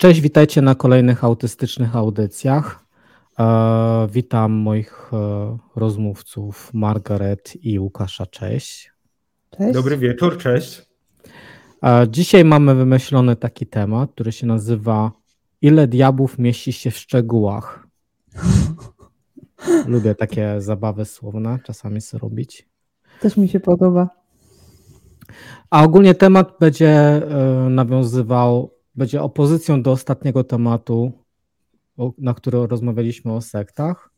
Cześć, witajcie na kolejnych autystycznych audycjach. E, witam moich e, rozmówców Margaret i Łukasza. Cześć. Cześć. Dobry wieczór, cześć. E, dzisiaj mamy wymyślony taki temat, który się nazywa Ile diabłów mieści się w szczegółach? Lubię takie zabawy słowne czasami sobie robić. Też mi się podoba. A ogólnie temat będzie nawiązywał, będzie opozycją do ostatniego tematu, na który rozmawialiśmy o sektach.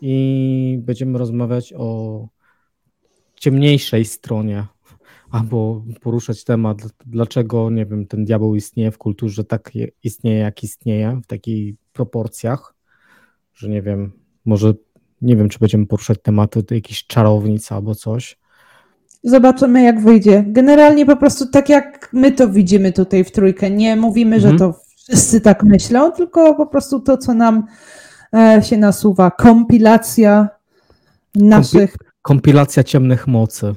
I będziemy rozmawiać o ciemniejszej stronie, albo poruszać temat, dlaczego, nie wiem, ten diabeł istnieje w kulturze, tak istnieje, jak istnieje, w takich proporcjach, że nie wiem, może, nie wiem, czy będziemy poruszać tematy jakichś czarownic albo coś. Zobaczymy, jak wyjdzie. Generalnie po prostu tak, jak my to widzimy tutaj w trójkę. Nie mówimy, mhm. że to wszyscy tak myślą, tylko po prostu to, co nam e, się nasuwa. Kompilacja naszych. Kompilacja ciemnych mocy.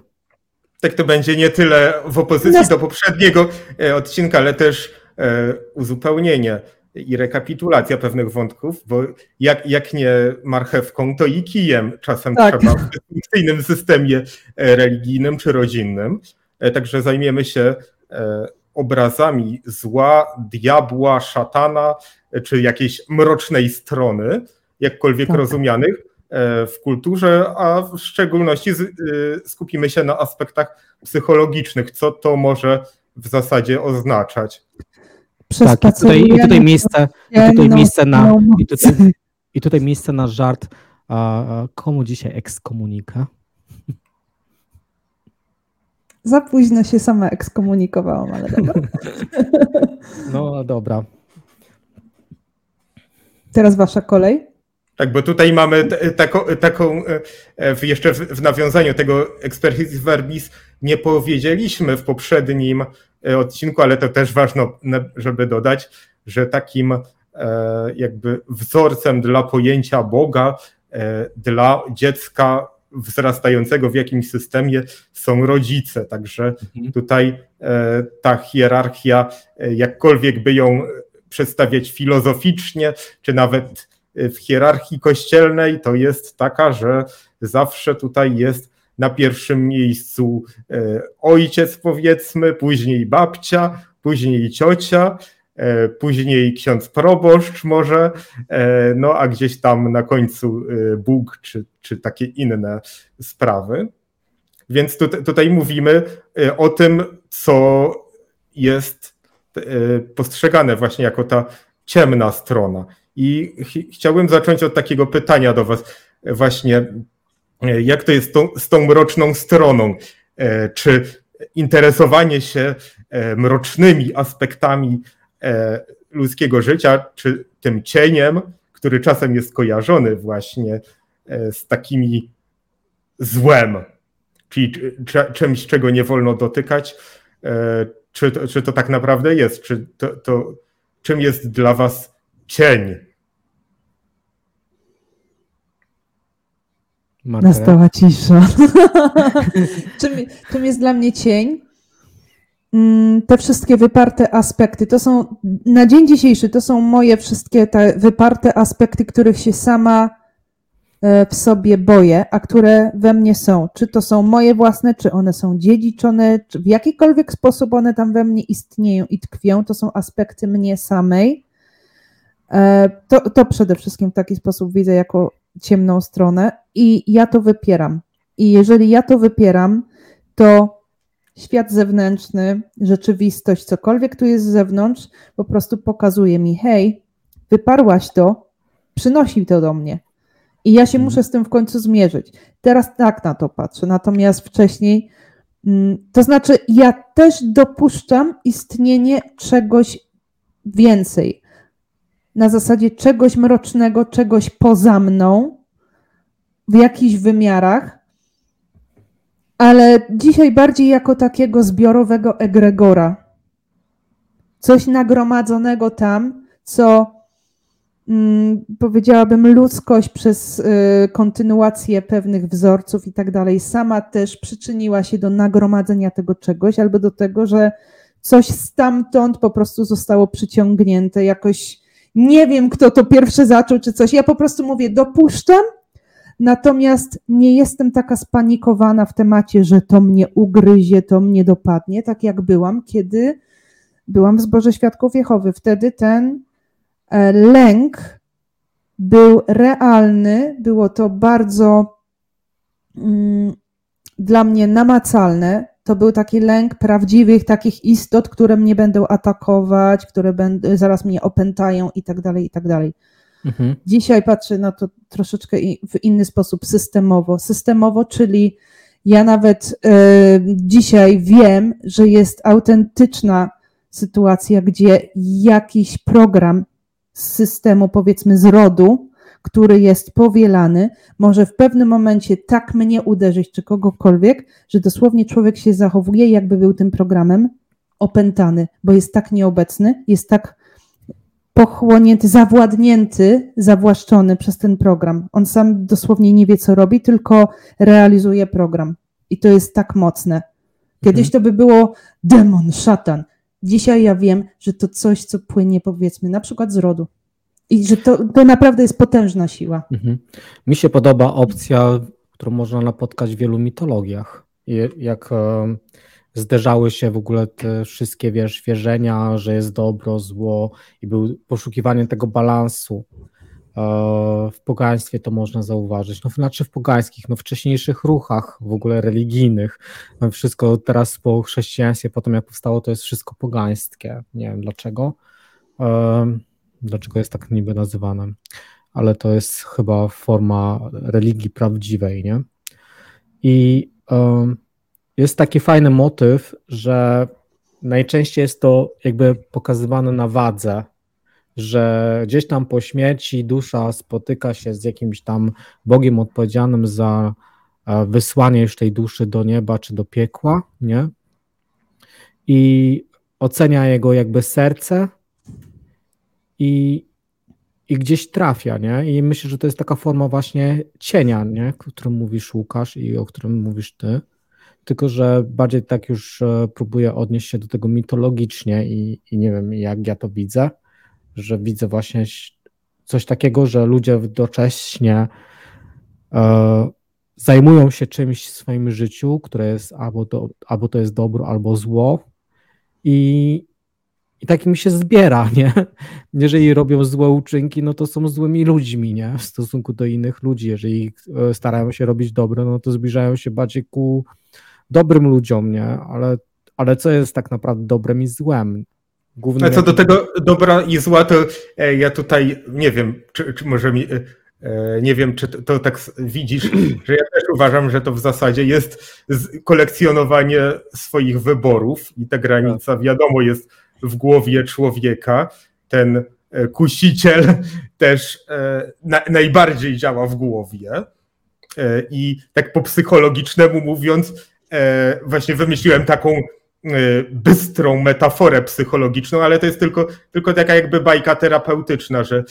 Tak to będzie nie tyle w opozycji do poprzedniego e, odcinka, ale też e, uzupełnienie i rekapitulacja pewnych wątków, bo jak, jak nie marchewką, to i kijem czasem tak. trzeba w dyskusyjnym systemie e, religijnym czy rodzinnym. E, także zajmiemy się e, obrazami zła, diabła, szatana, czy jakiejś mrocznej strony, jakkolwiek tak. rozumianych w kulturze, a w szczególności skupimy się na aspektach psychologicznych, co to może w zasadzie oznaczać tak, i tutaj, i tutaj miejsce, i tutaj miejsce na i tutaj, i tutaj miejsce na żart. Komu dzisiaj ekskomunika? Za późno się sama ekskomunikowałam, ale dobra. No dobra. Teraz wasza kolej. Tak, bo tutaj mamy taką, taką e, jeszcze w nawiązaniu tego expertise verbis nie powiedzieliśmy w poprzednim e, odcinku, ale to też ważne, żeby dodać, że takim e, jakby wzorcem dla pojęcia Boga, dla dziecka wzrastającego w jakimś systemie są rodzice. Także mhm. tutaj ta hierarchia, jakkolwiek by ją przedstawiać filozoficznie, czy nawet w hierarchii kościelnej to jest taka, że zawsze tutaj jest na pierwszym miejscu e, ojciec, powiedzmy, później babcia, później ciocia, e, później ksiądz proboszcz może, e, no a gdzieś tam na końcu Bóg czy, czy takie inne sprawy. Więc tutaj, tutaj mówimy o tym, co jest postrzegane właśnie jako ta ciemna strona. I ch chciałbym zacząć od takiego pytania do Was, właśnie, e, jak to jest z tą mroczną stroną? E, czy interesowanie się e, mrocznymi aspektami ludzkiego życia, czy tym cieniem, który czasem jest kojarzony właśnie z takimi złem, czyli czymś, czego nie wolno dotykać, czy to, czy to tak naprawdę jest? Czy to, to czym jest dla Was cień? Nastała cisza. czym, czym jest dla mnie cień? Mm, te wszystkie wyparte aspekty, to są na dzień dzisiejszy, to są moje wszystkie te wyparte aspekty, których się sama e, w sobie boję, a które we mnie są. Czy to są moje własne, czy one są dziedziczone, czy w jakikolwiek sposób one tam we mnie istnieją i tkwią, to są aspekty mnie samej. E, to, to przede wszystkim w taki sposób widzę jako ciemną stronę i ja to wypieram. I jeżeli ja to wypieram, to świat zewnętrzny, rzeczywistość, cokolwiek tu jest z zewnątrz, po prostu pokazuje mi, hej, wyparłaś to, przynosi to do mnie. I ja się mhm. muszę z tym w końcu zmierzyć. Teraz tak na to patrzę, natomiast wcześniej, mm, to znaczy, ja też dopuszczam istnienie czegoś więcej na zasadzie czegoś mrocznego, czegoś poza mną, w jakichś wymiarach, ale dzisiaj bardziej jako takiego zbiorowego egregora. Coś nagromadzonego tam, co mm, powiedziałabym ludzkość przez y, kontynuację pewnych wzorców i tak dalej, sama też przyczyniła się do nagromadzenia tego czegoś albo do tego, że coś stamtąd po prostu zostało przyciągnięte, jakoś nie wiem, kto to pierwszy zaczął, czy coś. Ja po prostu mówię, dopuszczam, natomiast nie jestem taka spanikowana w temacie, że to mnie ugryzie, to mnie dopadnie, tak jak byłam, kiedy byłam w zborze Świadków Jehowy. Wtedy ten e, lęk był realny, było to bardzo mm, dla mnie namacalne. To był taki lęk prawdziwych takich istot, które mnie będą atakować, które będą, zaraz mnie opętają i tak dalej, i tak dalej. Mhm. Dzisiaj patrzę na to troszeczkę w inny sposób, systemowo. Systemowo, czyli ja nawet y, dzisiaj wiem, że jest autentyczna sytuacja, gdzie jakiś program z systemu, powiedzmy z rodu, który jest powielany, może w pewnym momencie tak mnie uderzyć, czy kogokolwiek, że dosłownie człowiek się zachowuje, jakby był tym programem opętany, bo jest tak nieobecny, jest tak pochłonięty, zawładnięty, zawłaszczony przez ten program. On sam dosłownie nie wie, co robi, tylko realizuje program. I to jest tak mocne. Kiedyś to by było demon, szatan. Dzisiaj ja wiem, że to coś, co płynie, powiedzmy, na przykład z rodu. I że to, to naprawdę jest potężna siła. Mhm. Mi się podoba opcja, którą można napotkać w wielu mitologiach. Jak zderzały się w ogóle te wszystkie wiesz, wierzenia, że jest dobro, zło i był poszukiwanie tego balansu. E, w pogaństwie to można zauważyć. No, znaczy w pogańskich, no wcześniejszych ruchach w ogóle religijnych. No, wszystko teraz po chrześcijaństwie, potem jak powstało, to jest wszystko pogańskie. Nie wiem dlaczego. E, dlaczego jest tak niby nazywane, ale to jest chyba forma religii prawdziwej, nie? I jest taki fajny motyw, że najczęściej jest to jakby pokazywane na wadze, że gdzieś tam po śmierci dusza spotyka się z jakimś tam Bogiem odpowiedzialnym za e, wysłanie już tej duszy do nieba czy do piekła, nie? I ocenia jego jakby serce i, i gdzieś trafia, nie? I myślę, że to jest taka forma właśnie cienia, nie? O którym mówisz Łukasz i o którym mówisz ty, tylko że bardziej tak już e, próbuję odnieść się do tego mitologicznie i, i nie wiem, jak ja to widzę, że widzę właśnie coś takiego, że ludzie docześnie e, zajmują się czymś w swoim życiu, które jest albo, do, albo to jest dobro, albo zło i, i tak mi się zbiera, nie? Jeżeli robią złe uczynki, no to są złymi ludźmi, nie? W stosunku do innych ludzi. Jeżeli e, starają się robić dobre, no to zbliżają się bardziej ku dobrym ludziom, nie? Ale, ale co jest tak naprawdę dobrem i złem? Głównym co do tego dobra i zła, to e, ja tutaj nie wiem, czy, czy może mi. E, nie wiem, czy to, to, tak widzisz, że ja też uważam, że to w zasadzie jest kolekcjonowanie swoich wyborów i ta granica, tak. wiadomo, jest w głowie człowieka. Ten e, kusiciel też e, na, najbardziej działa w głowie. E, I tak po psychologicznemu mówiąc, właśnie wymyśliłem taką bystrą metaforę psychologiczną, ale to jest tylko, tylko taka jakby bajka terapeutyczna, że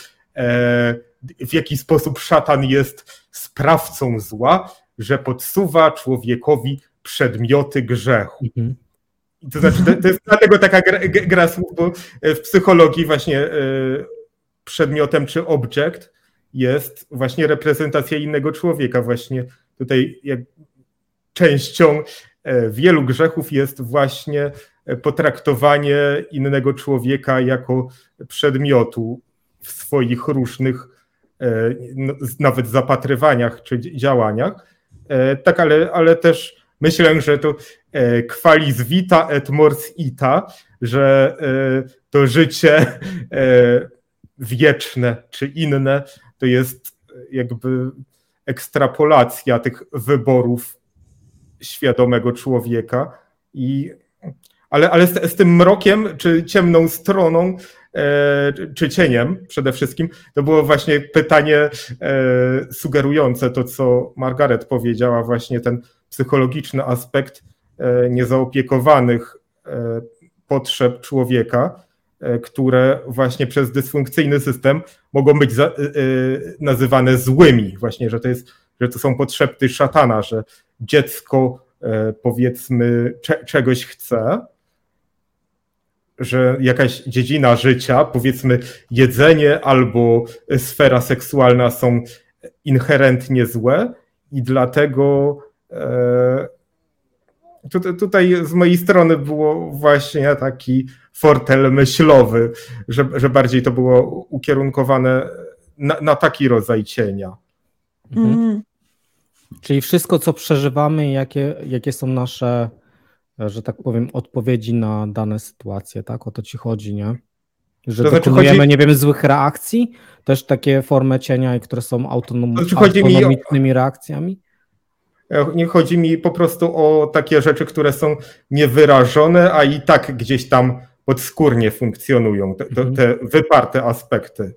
w jaki sposób szatan jest sprawcą zła, że podsuwa człowiekowi przedmioty grzechu. Mhm. To znaczy, to, to jest dlatego taka gra, gra słów, bo e, w psychologii właśnie e, przedmiotem czy object jest właśnie reprezentacja innego człowieka. Właśnie tutaj jak częścią e, wielu grzechów jest właśnie potraktowanie innego człowieka jako przedmiotu w swoich różnych no, nawet zapatrywaniach czy działaniach. Tak, ale, ale też myślę, że to e, qualis vita et mors ita, że e, to życie e, wieczne czy inne to jest jakby ekstrapolacja tych wyborów świadomego człowieka i ale, ale z, z, tym mrokiem, czy ciemną stroną, e, czy cieniem przede wszystkim, to było właśnie pytanie e, sugerujące to, co Margaret powiedziała, właśnie ten psychologiczny aspekt e, niezaopiekowanych e, potrzeb człowieka, e, które właśnie przez dysfunkcyjny system mogą być za, nazywane złymi, właśnie, że to, jest, że to są potrzeby szatana, że dziecko powiedzmy cze, czegoś chce, że jakaś dziedzina życia, powiedzmy jedzenie albo sfera seksualna są inherentnie złe i dlatego e, tutaj z mojej strony było właśnie taki fortel myślowy, że, że bardziej to było ukierunkowane na, na taki rodzaj cienia. Mhm. Czyli wszystko, co przeżywamy, jakie, jakie są nasze, że tak powiem, odpowiedzi na dane sytuacje, tak? O to ci chodzi, nie? Że to znaczy dokonujemy, chodzi... nie wiem, złych reakcji, też takie formy cienia, które są autonom... znaczy autonomicznymi o... reakcjami? Nie chodzi mi po prostu o takie rzeczy, które są niewyrażone, a i tak gdzieś tam podskórnie funkcjonują, te, te, te wyparte aspekty.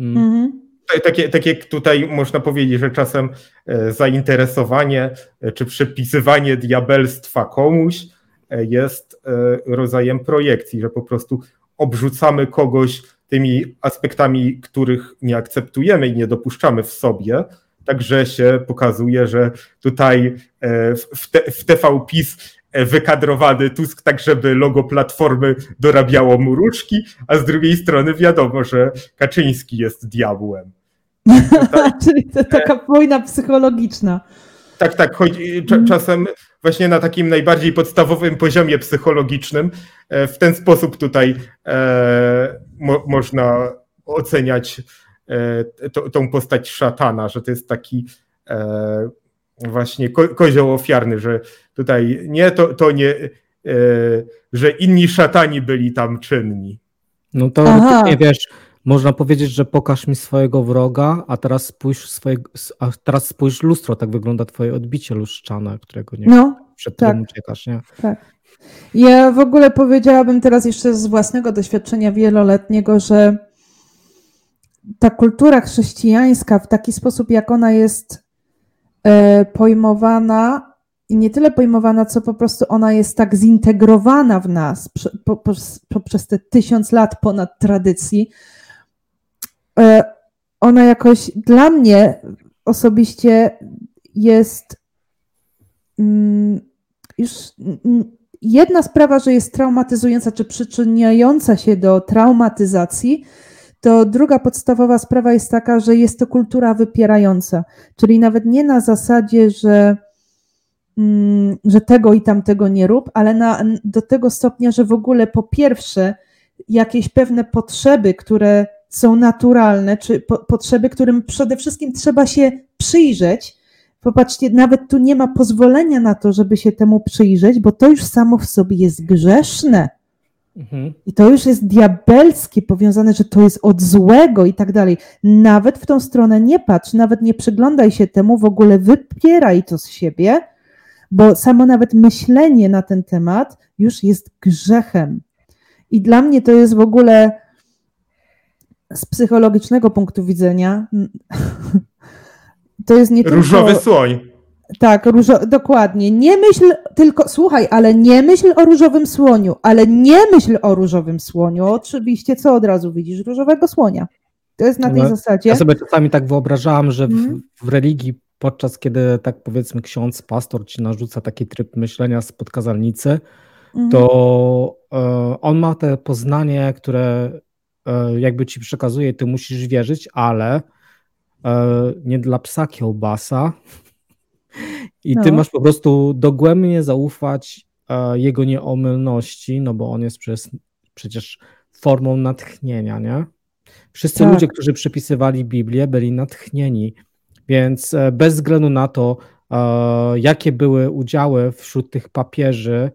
Mhm. Takie, tak jak tutaj można powiedzieć, że czasem e, zainteresowanie e, czy przypisywanie diabelstwa komuś e, jest rodzajem projekcji, że po prostu obrzucamy kogoś tymi aspektami, których nie akceptujemy i nie dopuszczamy w sobie, Także się pokazuje, że tutaj w, te, w TV PiS wykadrowany Tusk tak, żeby logo Platformy dorabiało mu różki, a z drugiej strony wiadomo, że Kaczyński jest diabłem. Czyli to taka wojna psychologiczna. Tak, tak. Chodzi, mhm. czasem właśnie na takim najbardziej podstawowym poziomie psychologicznym e, w ten sposób tutaj e, mo, można oceniać e, to, tą postać szatana, że to jest taki e, właśnie ko, kozioł ofiarny, że tutaj nie, to, to nie, e, że inni szatani byli tam czynni. No to nie wiesz, można powiedzieć, że pokaż mi swojego wroga, a teraz spójrz swoje, a teraz spójrz lustro, tak wygląda twoje odbicie lustrzane, którego nie no, przed tak, którym uciekasz, nie? Tak. Ja w ogóle powiedziałabym teraz jeszcze z własnego doświadczenia wieloletniego, że ta kultura chrześcijańska w taki sposób, jak ona jest e, pojmowana, i nie tyle pojmowana, co po prostu ona jest tak zintegrowana w nas poprzez te tysiąc lat ponad tradycji, ona jakoś dla mnie osobiście jest mm, już jedna sprawa, że jest traumatyzująca, czy przyczyniająca się do traumatyzacji, to druga podstawowa sprawa jest taka, że jest to kultura wypierająca, czyli nawet nie na zasadzie, że, mm, że tego i tamtego nie rób, ale na, do tego stopnia, że w ogóle po pierwsze jakieś pewne potrzeby, które są naturalne, czy po, potrzeby, którym przede wszystkim trzeba się przyjrzeć. Popatrzcie, nawet tu nie ma pozwolenia na to, żeby się temu przyjrzeć, bo to już samo w sobie jest grzeszne. Mhm. I to już jest diabelskie, powiązane, że to jest od złego i tak dalej. Nawet w tą stronę nie patrz, nawet nie przyglądaj się temu, w ogóle wypieraj to z siebie, bo samo nawet myślenie na ten temat już jest grzechem. I dla mnie to jest w ogóle z psychologicznego punktu widzenia to jest nie tylko... Różowy słoń. Tak, różo... dokładnie. Nie myśl tylko, słuchaj, ale nie myśl o różowym słoniu, ale nie myśl o różowym słoniu. Oczywiście, co od razu widzisz? Różowego słonia. To jest na tej zasadzie. Ja sobie czasami tak wyobrażałam, że w, mm. w religii, podczas kiedy tak powiedzmy ksiądz, pastor ci narzuca taki tryb myślenia spod kazalnicy, mm. to y, on ma te poznanie, które jakby ci przekazuje, ty musisz wierzyć, ale e, nie dla psa kiełbasa. I ty no. masz po prostu dogłębnie zaufać e, jego nieomylności, no bo on jest przecież, przecież formą natchnienia, nie? Wszyscy tak. ludzie, którzy przepisywali Biblię, byli natchnieni, więc bez względu na to, jakie były udziały wśród tych papieży,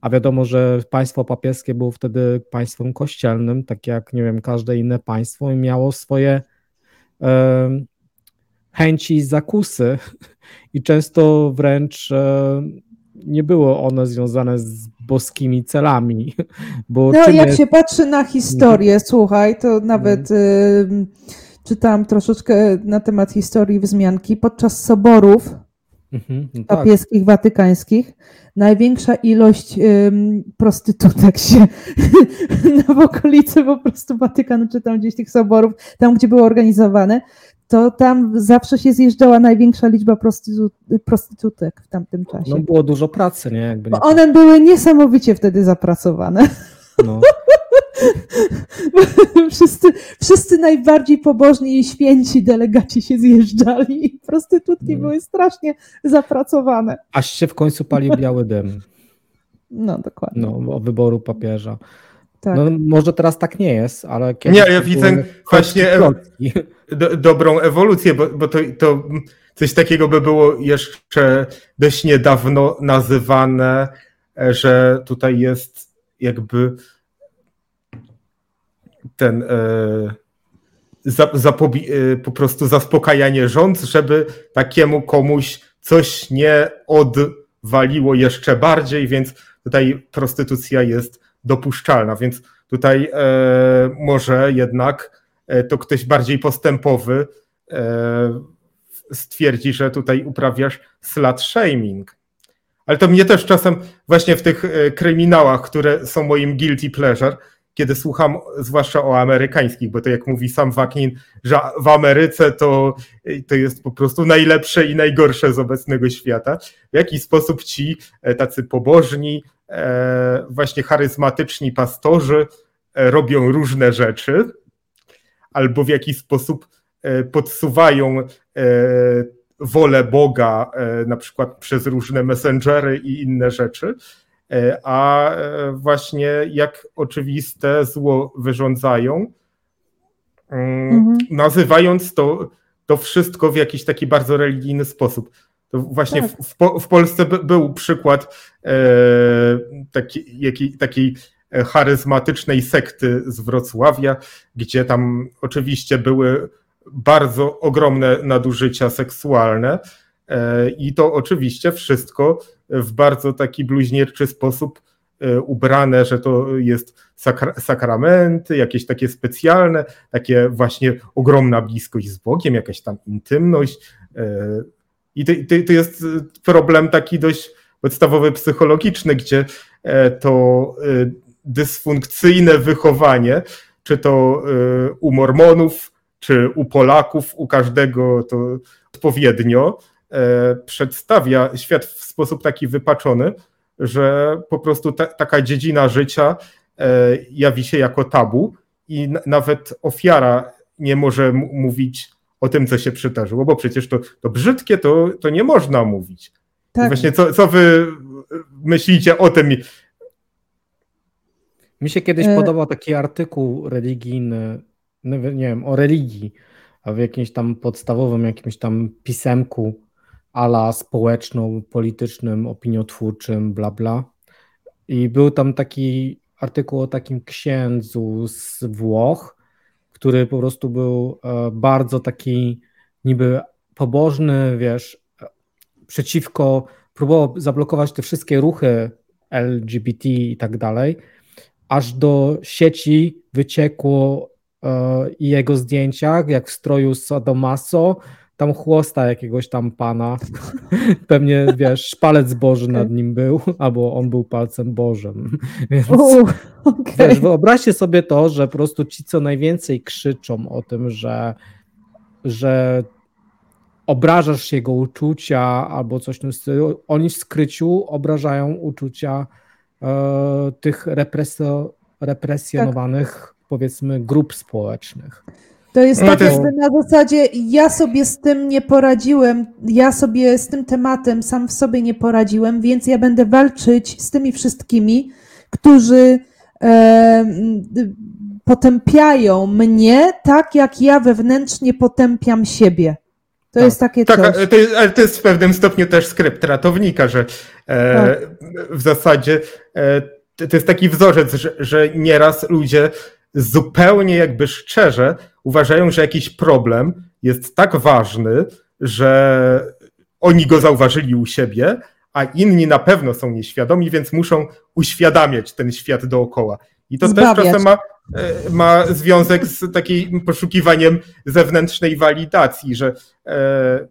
a wiadomo, że państwo papieskie było wtedy państwem kościelnym, tak jak, nie wiem, każde inne państwo i miało swoje chęci i zakusy i często wręcz nie było one związane z boskimi celami. Bo no, jak jest... się patrzy na historię, mhm. słuchaj, to nawet y, czytałam troszeczkę na temat historii wzmianki. Podczas soborów mhm, no tak. papieskich, watykańskich, największa ilość ym, prostytutek się w okolicy po prostu Watykanu, czy tam gdzieś tych soborów, tam gdzie były organizowane, to tam zawsze się zjeżdżała największa liczba prostytut, prostytutek w tamtym czasie. No było dużo pracy, nie? Jakby nie one były niesamowicie wtedy zapracowane. no. wszyscy, wszyscy najbardziej pobożni i święci delegaci się zjeżdżali i prostytutki No. były strasznie zapracowane. Aż się w końcu palił biały dym No, dokładnie. no, o wyboru papieża. tak. No, może teraz tak nie jest, ale kiedyś Nie, ja widzę właśnie- plotki. do, dobrą ewolucję, bo, bo to, to coś takiego by było jeszcze dość niedawno nazywane, e, że tutaj jest jakby ten e, za, e, po prostu zaspokajanie rząd, żeby takiemu komuś coś nie odwaliło jeszcze bardziej, więc tutaj prostytucja jest dopuszczalna, więc tutaj e, może jednak e, to ktoś bardziej postępowy e, stwierdzi, że tutaj uprawiasz slut shaming. Ale to mnie też czasem właśnie w tych kryminałach, które są moim guilty pleasure, kiedy słucham zwłaszcza o amerykańskich, bo to jak mówi sam Wakin, że w Ameryce to, to jest po prostu najlepsze i najgorsze z obecnego świata. W jaki sposób ci e, tacy pobożni, e, właśnie charyzmatyczni pastorzy e, robią różne rzeczy, albo w jaki sposób podsuwają wolę Boga, na przykład przez różne messengery i inne rzeczy, a e, właśnie jak oczywiste zło wyrządzają, mm, Mhm. nazywając to, to wszystko w jakiś taki bardzo religijny sposób. To właśnie Tak. w, w, Po- w Polsce by, był przykład e, taki, jakiej, takiej e, charyzmatycznej sekty z Wrocławia, gdzie tam oczywiście były bardzo ogromne nadużycia seksualne e, i to oczywiście wszystko w bardzo taki bluźnierczy sposób e, ubrane, że to jest sakra- sakramenty, jakieś takie specjalne, takie właśnie ogromna bliskość z Bogiem, jakaś tam intymność. e, I to, to, to jest problem taki dość podstawowy psychologiczny, gdzie e, to e, dysfunkcyjne wychowanie, czy to e, u Mormonów, czy u Polaków, u każdego to odpowiednio e, przedstawia świat w sposób taki wypaczony, że po prostu ta, taka dziedzina życia e, jawi się jako tabu i nawet ofiara nie może mówić o tym, co się przydarzyło, bo przecież to, to brzydkie, to, to nie można mówić. I tak. Właśnie co, co wy myślicie o tym? Mi się kiedyś E- podobał taki artykuł religijny, no nie wiem, o religii, a w jakimś tam podstawowym jakimś tam pisemku ala społeczno-politycznym, opiniotwórczym, bla bla. I był tam taki artykuł o takim księdzu z Włoch, który po prostu był e, bardzo taki niby pobożny, wiesz, e, przeciwko, próbował zablokować te wszystkie ruchy LGBT i tak dalej, aż do sieci wyciekło e, i jego zdjęciach, jak w stroju Sadomaso, tam chłosta jakiegoś tam pana, pewnie wiesz, palec Boży nad nim był, albo on był palcem Bożym, więc U, okej. Wiesz, wyobraźcie sobie to, że po prostu ci, co najwięcej krzyczą o tym, że, że obrażasz jego uczucia albo coś w tym stylu, oni w skryciu obrażają uczucia e, tych represo, represjonowanych, powiedzmy, grup społecznych. To jest No tak to jakby na zasadzie ja sobie z tym nie poradziłem, ja sobie z tym tematem sam w sobie nie poradziłem, więc ja będę walczyć z tymi wszystkimi, którzy e, potępiają mnie tak, jak ja wewnętrznie potępiam siebie. To Tak. jest takie Tak, coś. ale to jest, ale to jest w pewnym stopniu też skrypt ratownika, że e, Tak. w zasadzie e, to to jest taki wzorzec, że, że nieraz ludzie zupełnie jakby szczerze uważają, że jakiś problem jest tak ważny, że oni go zauważyli u siebie, a inni na pewno są nieświadomi, więc muszą uświadamiać ten świat dookoła. I to Zbawiać. też czasem ma, e, ma związek z takim poszukiwaniem zewnętrznej walidacji, że e,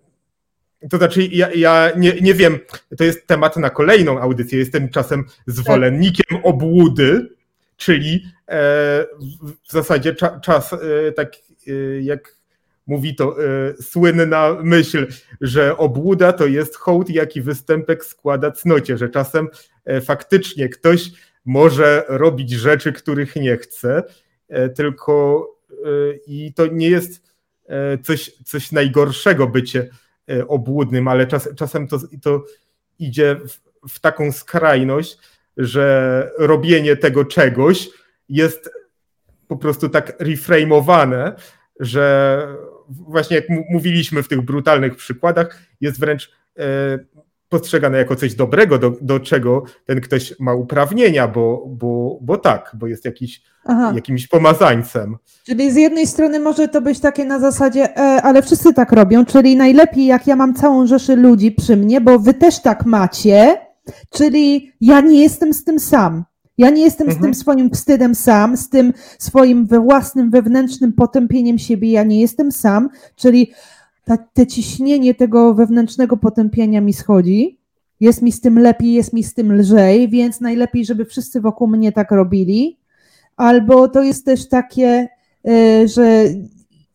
to znaczy, ja, ja nie, nie wiem, to jest temat na kolejną audycję. Jestem czasem zwolennikiem obłudy, czyli e, w- zasadzie cza, czas, e, tak e, jak mówi to słynna myśl, że obłuda to jest hołd, jaki występek składa cnocie, że czasem faktycznie ktoś może robić rzeczy, których nie chce, tylko i to nie jest coś, coś najgorszego bycie obłudnym, ale czas, czasem to, to idzie w, w taką skrajność, że robienie tego czegoś jest po prostu tak reframowane, że właśnie jak mówiliśmy w tych brutalnych przykładach, jest wręcz e, postrzegane jako coś dobrego, do, do czego ten ktoś ma uprawnienia, bo, bo, bo tak, bo jest jakiś, jakimś pomazańcem. Czyli z jednej strony może to być takie na zasadzie, e, ale wszyscy tak robią, czyli najlepiej jak ja mam całą rzeszę ludzi przy mnie, bo wy też tak macie, czyli ja nie jestem z tym sam. Ja nie jestem mhm. z tym mhm. swoim wstydem sam, z tym swoim własnym wewnętrznym potępieniem siebie, ja nie jestem sam, czyli ta, te ciśnienie tego wewnętrznego potępienia mi schodzi, jest mi z tym lepiej, jest mi z tym lżej, więc najlepiej, żeby wszyscy wokół mnie tak robili. Albo to jest też takie, e, że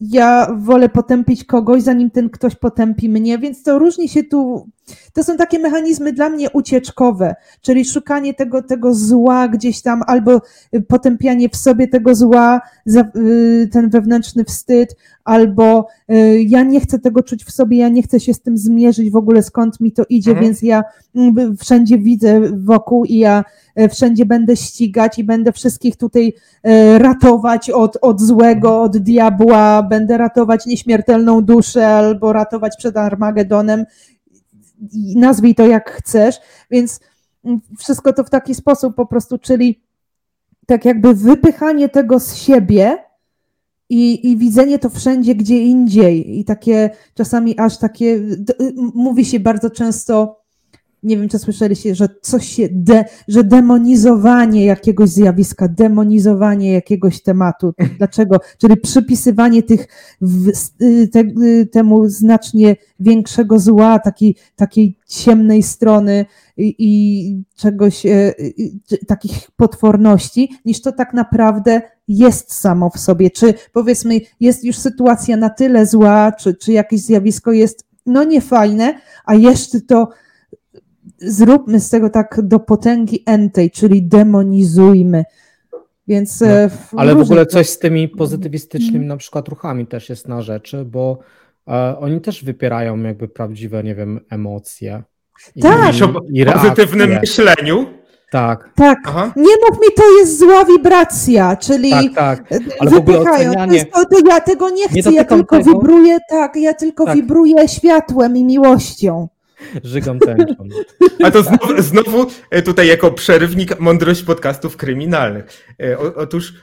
ja wolę potępić kogoś, zanim ten ktoś potępi mnie, więc to różni się tu. To są takie mechanizmy dla mnie ucieczkowe, czyli szukanie tego, tego zła gdzieś tam, albo potępianie w sobie tego zła, y, ten wewnętrzny wstyd, albo y, ja nie chcę tego czuć w sobie, ja nie chcę się z tym zmierzyć w ogóle, skąd mi to idzie, mhm. więc ja mm, wszędzie widzę wokół i ja wszędzie będę ścigać i będę wszystkich tutaj ratować od, od złego, od diabła, będę ratować nieśmiertelną duszę albo ratować przed Armagedonem. Nazwij to jak chcesz, więc wszystko to w taki sposób po prostu, czyli tak jakby wypychanie tego z siebie, i, i widzenie to wszędzie, gdzie indziej. I takie czasami aż takie, mówi się bardzo często, nie wiem, czy słyszeliście, że coś się, de, że demonizowanie jakiegoś zjawiska, demonizowanie jakiegoś tematu. Dlaczego? Czyli przypisywanie tych, w, te, temu znacznie większego zła, takiej, takiej ciemnej strony i, i czegoś, e, takich potworności, niż to tak naprawdę jest samo w sobie. Czy powiedzmy, jest już sytuacja na tyle zła, czy, czy jakieś zjawisko jest no niefajne, a jeszcze to zróbmy z tego tak do potęgi entej, czyli demonizujmy. Więc no, e, ale w ogóle coś z tymi pozytywistycznymi mm. na przykład ruchami też jest na rzeczy, bo e, oni też wypierają jakby prawdziwe, nie wiem, emocje. Tak. I, i o pozytywnym myśleniu. Tak. Tak. Aha. Nie mów mi, to jest zła wibracja, czyli tak, tak. Ale wypychają. W ogóle to, to, ja tego nie chcę, nie ja tylko tego. wibruję, tak, ja tylko tak. wibruję światłem i miłością. Żygam tęczą. A to znowu, znowu, e, tutaj jako przerywnik mądrość podcastów kryminalnych. E, o, otóż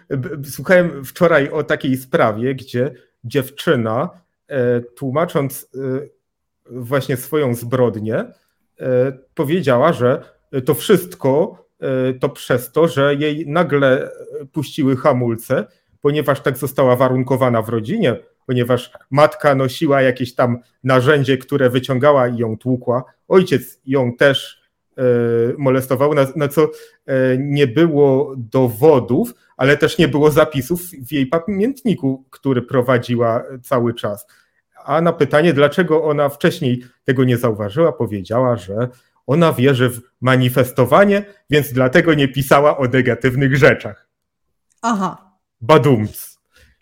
słuchałem wczoraj o takiej sprawie, gdzie dziewczyna e, tłumacząc właśnie swoją zbrodnię powiedziała, że to wszystko to przez to, że jej nagle puściły hamulce, ponieważ tak została warunkowana w rodzinie, ponieważ matka nosiła jakieś tam narzędzie, które wyciągała i ją tłukła. Ojciec ją też e, molestował, na, na co e, nie było dowodów, ale też nie było zapisów w jej pamiętniku, który prowadziła cały czas. A na pytanie, dlaczego ona wcześniej tego nie zauważyła, powiedziała, że ona wierzy w manifestowanie, więc dlatego nie pisała o negatywnych rzeczach. Aha. Badumc.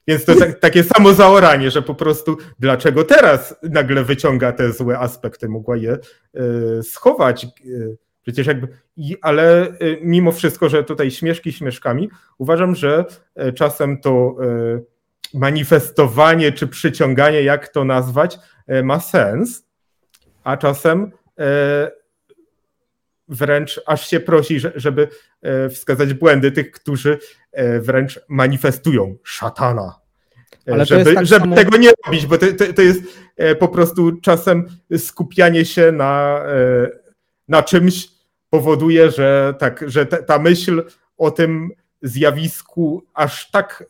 Więc to tak, takie samo zaoranie, że po prostu dlaczego teraz nagle wyciąga te złe aspekty, mogła je y, schować. Y, przecież jakby, ale y, mimo wszystko, że tutaj śmieszki śmieszkami, uważam, że czasem to manifestowanie czy przyciąganie, jak to nazwać, ma sens, a czasem wręcz aż się prosi, żeby wskazać błędy tych, którzy wręcz manifestują szatana. Ale żeby, tak żeby samo... tego nie robić, bo to, to, to, jest e, po prostu czasem skupianie się na, e, na czymś powoduje, że, tak, że ta myśl o tym zjawisku aż tak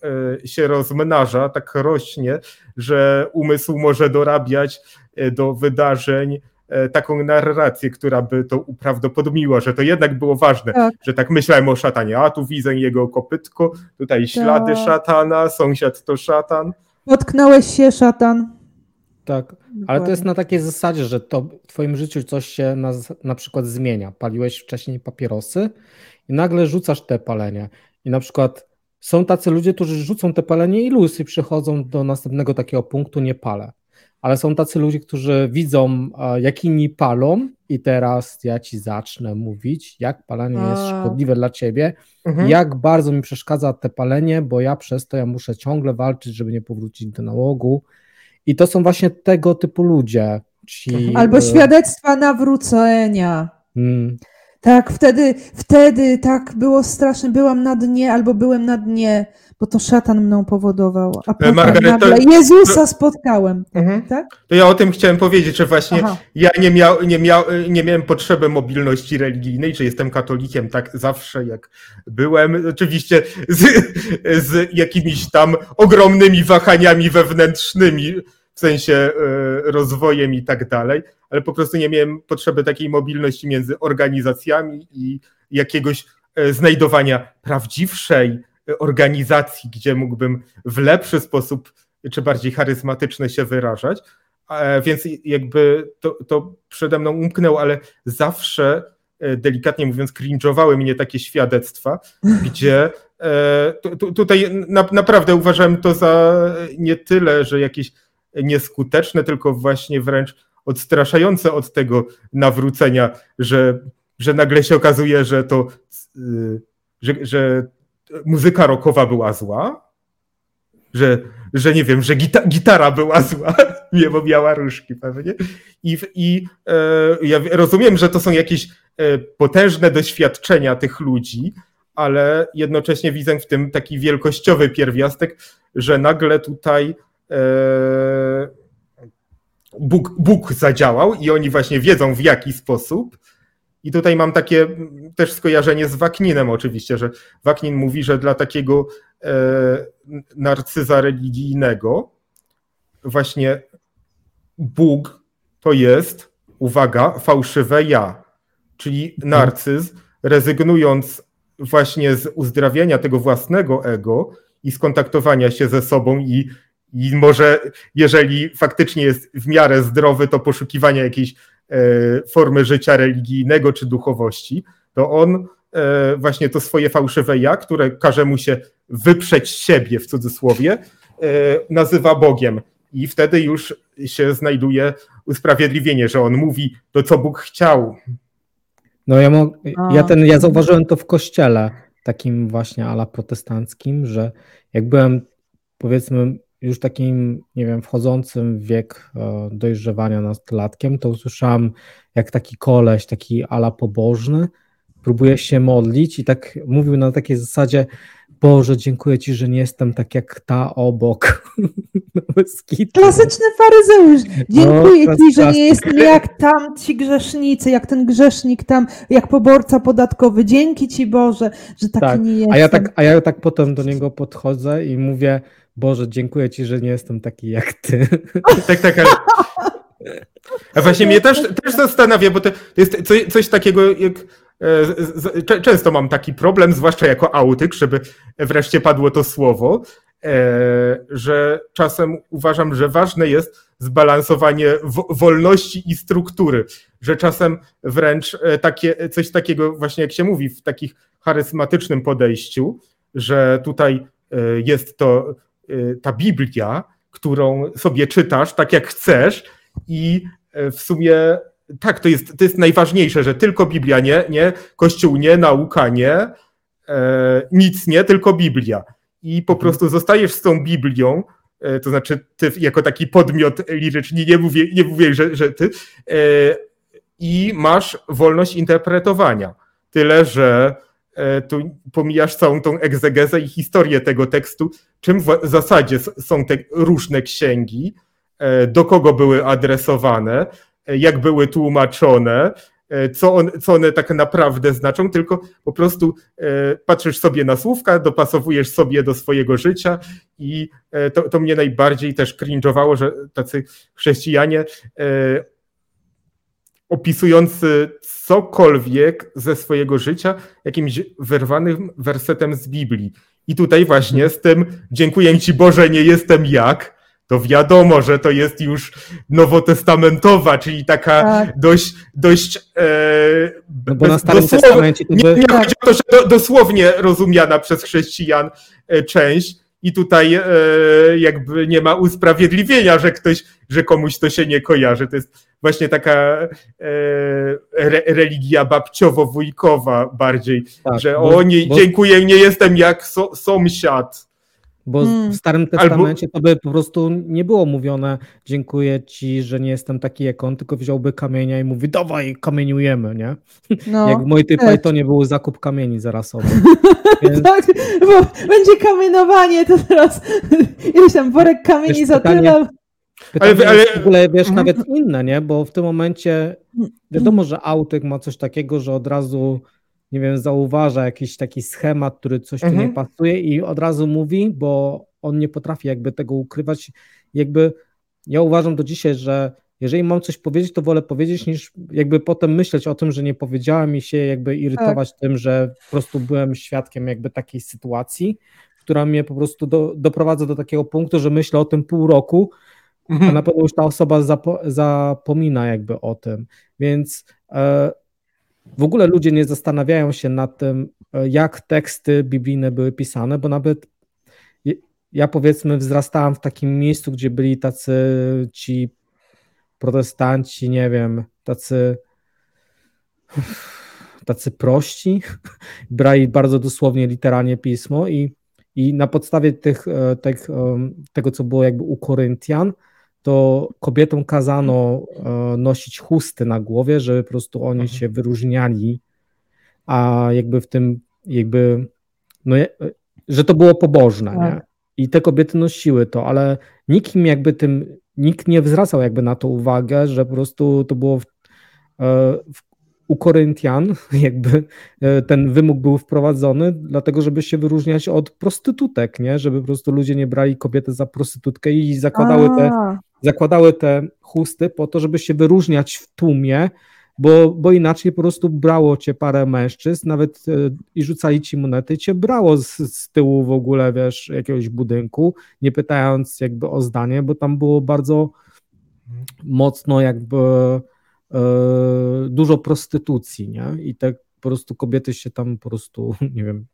e, się rozmnaża, tak rośnie, że umysł może dorabiać do wydarzeń taką narrację, która by to uprawdopodobniła, że to jednak było ważne, tak. że tak myślałem o szatanie, a tu widzę jego kopytko, tutaj ślady tak. szatana, sąsiad to szatan. Potknąłeś się, szatan. Tak, ale to jest na takiej zasadzie, że to w twoim życiu coś się na, na przykład zmienia. Paliłeś wcześniej papierosy i nagle rzucasz te palenie. I na przykład są tacy ludzie, którzy rzucą te palenie i luz i przychodzą do następnego takiego punktu, nie palę. Ale są tacy ludzie, którzy widzą, jak inni palą i teraz ja ci zacznę mówić, jak palenie jest szkodliwe dla ciebie, mhm. jak bardzo mi przeszkadza te palenie, bo ja przez to ja muszę ciągle walczyć, żeby nie powrócić do nałogu. I to są właśnie tego typu ludzie. Ci. Albo e, świadectwa nawrócenia. Hmm. Tak, wtedy, wtedy tak było straszne, byłam na dnie albo byłem na dnie, bo to szatan mną powodował. A potem Margaret, nagle Jezusa spotkałem. Mhm. Tak? To ja o tym chciałem powiedzieć, że właśnie Aha. ja nie, miał, nie, miał, nie miałem potrzeby mobilności religijnej, że jestem katolikiem tak zawsze jak byłem. Oczywiście z, z jakimiś tam ogromnymi wahaniami wewnętrznymi, w sensie e, rozwojem i tak dalej, ale po prostu nie miałem potrzeby takiej mobilności między organizacjami i jakiegoś e, znajdowania prawdziwszej organizacji, gdzie mógłbym w lepszy sposób czy bardziej charyzmatyczny się wyrażać. E, więc jakby to, to przede mną umknęło, ale zawsze delikatnie mówiąc, cringe'owały mnie takie świadectwa, gdzie tutaj naprawdę uważałem to za nie tyle, że jakieś nieskuteczne, tylko właśnie wręcz odstraszające od tego nawrócenia, że, że nagle się okazuje, że to, y, że, że muzyka rockowa była zła, że, że nie wiem, że gita gitara była zła, bo miała różki pewnie. I, i e, ja rozumiem, że to są jakieś e, potężne doświadczenia tych ludzi, ale jednocześnie widzę w tym taki wielkościowy pierwiastek, że nagle tutaj Bóg, Bóg zadziałał i oni właśnie wiedzą w jaki sposób. I tutaj mam takie też skojarzenie z Wakninem oczywiście, że Waknin mówi, że dla takiego e, narcyza religijnego właśnie Bóg to jest, uwaga, fałszywe ja. Czyli narcyz, rezygnując właśnie z uzdrawiania tego własnego ego i skontaktowania się ze sobą i i może, jeżeli faktycznie jest w miarę zdrowy, to poszukiwania jakiejś e, formy życia religijnego czy duchowości, to on e, właśnie to swoje fałszywe ja, które każe mu się wyprzeć siebie w cudzysłowie, e, nazywa Bogiem. I wtedy już się znajduje usprawiedliwienie, że on mówi to, co Bóg chciał. No ja, mo- ja, ten, ja zauważyłem to w kościele takim właśnie ala protestanckim, że jak byłem powiedzmy już takim, nie wiem, wchodzącym w wiek e, dojrzewania nastolatkiem, to usłyszałem, jak taki koleś, taki ala pobożny, próbuje się modlić i tak mówił na takiej zasadzie, Boże, dziękuję Ci, że nie jestem tak jak ta obok. Klasyczny faryzeusz. Dziękuję no, Ci, że nie jestem jak tam ci grzesznicy, jak ten grzesznik tam, jak poborca podatkowy. Dzięki Ci Boże, że taki tak. nie jestem. A ja, tak, a ja tak potem do niego podchodzę i mówię, Boże, dziękuję Ci, że nie jestem taki jak Ty. tak, tak, ale... A właśnie mnie też, też zastanawia, bo to, jest coś, coś takiego, jak e, często mam taki problem, zwłaszcza jako autyk, żeby wreszcie padło to słowo, e, że czasem uważam, że ważne jest zbalansowanie wolności i struktury, że czasem wręcz e, takie, coś takiego właśnie jak się mówi w takich charyzmatycznym podejściu, że tutaj jest to ta Biblia, którą sobie czytasz tak jak chcesz i y, w sumie tak, to jest, to jest najważniejsze, że tylko Biblia, nie, nie Kościół, nie nauka, nie, e, nic nie, tylko Biblia. I po mhm. prostu zostajesz z tą Biblią, e, to znaczy ty jako taki podmiot liryczny, nie mówię, nie mówię że, że ty, e, i masz wolność interpretowania. Tyle, że tu pomijasz całą tą egzegezę i historię tego tekstu, czym w zasadzie są te różne księgi, e, do kogo były adresowane, e, jak były tłumaczone, co, co one tak naprawdę znaczą, tylko po prostu patrzysz sobie na słówka, dopasowujesz sobie do swojego życia i to, to mnie najbardziej też cringe'owało, że tacy chrześcijanie opisujący cokolwiek ze swojego życia jakimś wyrwanym wersetem z Biblii. I tutaj właśnie z tym dziękuję Ci Boże, nie jestem jak, to wiadomo, że to jest już nowotestamentowa, czyli taka tak. dość, dość e, no bo na Starym Testamencie to by... Nie, nie tak. chodzi o to, że do, dosłownie rozumiana przez chrześcijan e, część i tutaj e, jakby nie ma usprawiedliwienia, że ktoś, że komuś to się nie kojarzy. To jest właśnie taka e, re, religia babciowo-wujkowa bardziej, tak, że bo, o nie, bo... dziękuję, nie jestem jak so, sąsiad. Bo hmm. w Starym Testamencie Albo... to by po prostu nie było mówione dziękuję ci, że nie jestem taki jak on, tylko wziąłby kamienia i mówi dawaj, kamieniujemy, nie? No, jak w mojej Pythonie był zakup kamieni zarasowy. Więc... tak, bo będzie kamienowanie, to teraz ileś tam worek kamieni za tyle. Pytanie ale, ale... w ogóle, wiesz, mhm. nawet inne, nie? Bo w tym momencie wiadomo, że autyk ma coś takiego, że od razu nie wiem, zauważa jakiś taki schemat, który coś mhm. tu nie mhm. pasuje i od razu mówi, bo on nie potrafi jakby tego ukrywać. Jakby ja uważam do dzisiaj, że jeżeli mam coś powiedzieć, to wolę powiedzieć, niż jakby potem myśleć o tym, że nie powiedziałem i się jakby irytować tak. tym, że po prostu byłem świadkiem jakby takiej sytuacji, która mnie po prostu do, doprowadza do takiego punktu, że myślę o tym pół roku, mhm. a na pewno już ta osoba zapo, zapomina jakby o tym. Więc e, w ogóle ludzie nie zastanawiają się nad tym, e, jak teksty biblijne były pisane, bo nawet ja powiedzmy wzrastałem w takim miejscu, gdzie byli tacy ci protestanci, nie wiem, tacy tacy prości, brali bardzo dosłownie, literalnie pismo i, i na podstawie tych, e, tych, tego, co było jakby u Koryntian, to kobietom kazano e, nosić chusty na głowie, żeby po prostu oni mhm. się wyróżniali, a jakby w tym, jakby, no, że to było pobożne, tak. nie? I te kobiety nosiły to, ale nikt im jakby tym, nikt nie zwracał jakby na to uwagę, że po prostu to było w, e, w, u Koryntian jakby e, ten wymóg był wprowadzony, dlatego żeby się wyróżniać od prostytutek, nie? Żeby po prostu ludzie nie brali kobiety za prostytutkę i zakładały te zakładały te chusty po to, żeby się wyróżniać w tłumie, bo, bo inaczej po prostu brało cię parę mężczyzn, nawet e, i rzucali ci monety, cię brało z, z tyłu w ogóle, wiesz, jakiegoś budynku, nie pytając jakby o zdanie, bo tam było bardzo mocno jakby e, dużo prostytucji, nie? I tak po prostu kobiety się tam po prostu, nie wiem,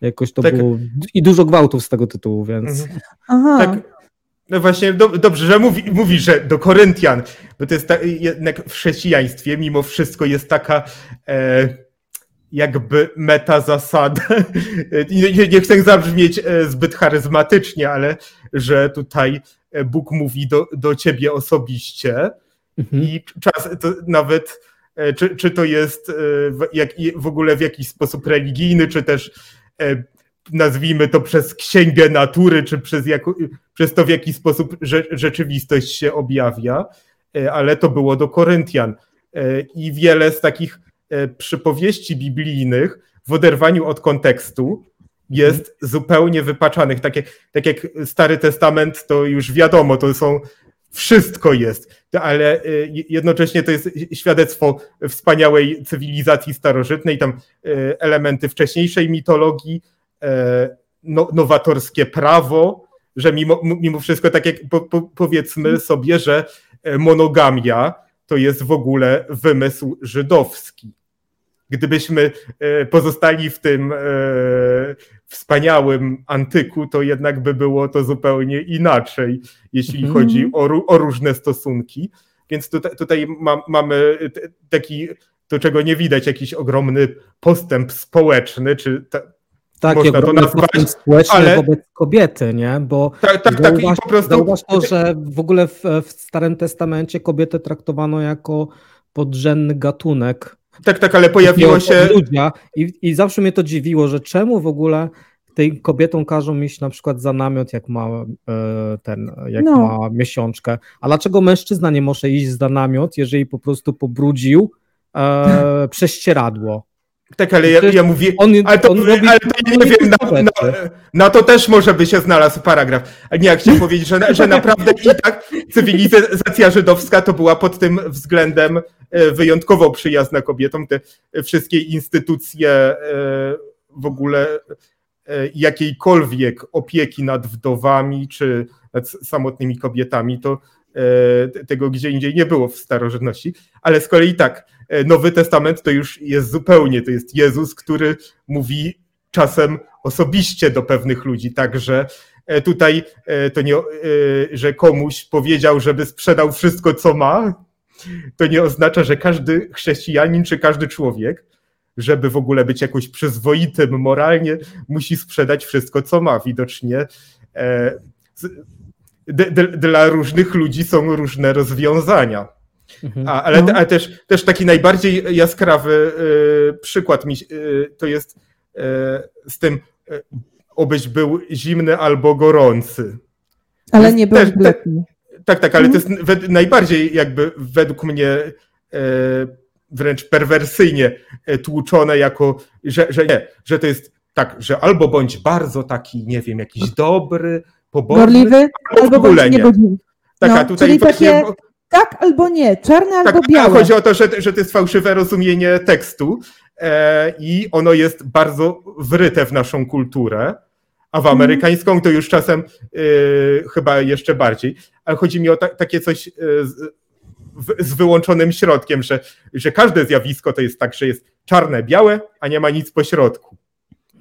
jakoś to tak. było i dużo gwałtów z tego tytułu, więc... Mhm. Aha. Tak, no właśnie, do, dobrze, że mówi, mówi, że do Koryntian, bo to jest tak, jednak w chrześcijaństwie mimo wszystko jest taka e, jakby meta zasada. Nie, nie chcę zabrzmieć e, zbyt charyzmatycznie, ale że tutaj e, Bóg mówi do, do ciebie osobiście mhm. i czas to nawet e, czy, czy to jest jak, w ogóle w jakiś sposób religijny, czy też nazwijmy to przez księgę natury, czy przez, jako, przez to, w jaki sposób rzeczywistość się objawia, e, ale to było do Koryntian. E, I wiele z takich e, przypowieści biblijnych w oderwaniu od kontekstu jest mhm. zupełnie wypaczanych. Tak jak, tak jak Stary Testament, to już wiadomo, to są wszystko jest, ale jednocześnie to jest świadectwo wspaniałej cywilizacji starożytnej, tam elementy wcześniejszej mitologii, no, nowatorskie prawo, że mimo, mimo wszystko, tak jak po, po, powiedzmy sobie, że e, monogamia to jest w ogóle wymysł żydowski. Gdybyśmy e, pozostali w tym wspaniałym antyku, to jednak by było to zupełnie inaczej, jeśli mm. chodzi o, o, różne stosunki. Więc tutaj, tutaj ma, mamy taki, to czego nie widać, jakiś ogromny postęp społeczny, czy ta, tak, nazwać, społeczny ale... wobec kobiety, nie? Bo tak, tak, zauważ, tak, po prostu... zauważ to, że w ogóle w, w Starym Testamencie kobietę traktowano jako podrzędny gatunek. Tak, tak, ale pojawiło się... Ludzia i, I zawsze mnie to dziwiło, że czemu w ogóle tej kobietom każą iść na przykład za namiot, jak ma e, ten, jak no. ma miesiączkę. A dlaczego mężczyzna nie może iść za namiot, jeżeli po prostu pobrudził e, prześcieradło? Tak, ale ja, ja mówię, on, ale, to, ale to ja nie wiem, na, na, na, to też może by się znalazł paragraf. A nie, jak chciałem powiedzieć, że, że naprawdę i tak cywilizacja żydowska to była pod tym względem e, wyjątkowo przyjazna kobietom. Te wszystkie instytucje e, w ogóle jakiejkolwiek opieki nad wdowami czy nad samotnymi kobietami, to tego gdzie indziej nie było w starożytności, ale z kolei tak, Nowy Testament to już jest zupełnie, to jest Jezus, który mówi czasem osobiście do pewnych ludzi, także tutaj to nie, że komuś powiedział, żeby sprzedał wszystko, co ma, to nie oznacza, że każdy chrześcijanin czy każdy człowiek, żeby w ogóle być jakoś przyzwoitym moralnie, musi sprzedać wszystko, co ma. Widocznie e, dla różnych ludzi są różne rozwiązania. Mhm. A, ale, no. ale też, też taki najbardziej jaskrawy e, przykład mi, e, to jest z tym, obyś był zimny albo gorący. Ale nie był letni. Tak, tak, ale to mhm. jest najbardziej jakby według mnie e, wręcz perwersyjnie e, tłuczone jako, że, że nie, że to jest tak, że albo bądź bardzo taki, nie wiem, jakiś dobry, Gorliwy, albo, bądź niebodziwy. Tak, no, tutaj czyli właśnie, takie tak albo nie, czarne tak, albo białe. Chodzi o to, że, że to jest fałszywe rozumienie tekstu e, i ono jest bardzo wryte w naszą kulturę a w mhm. amerykańską to już czasem y, chyba jeszcze bardziej. Ale chodzi mi o ta, takie coś y, z, w, z, wyłączonym środkiem, że, że każde zjawisko to jest tak, że jest czarne, białe, a nie ma nic po środku.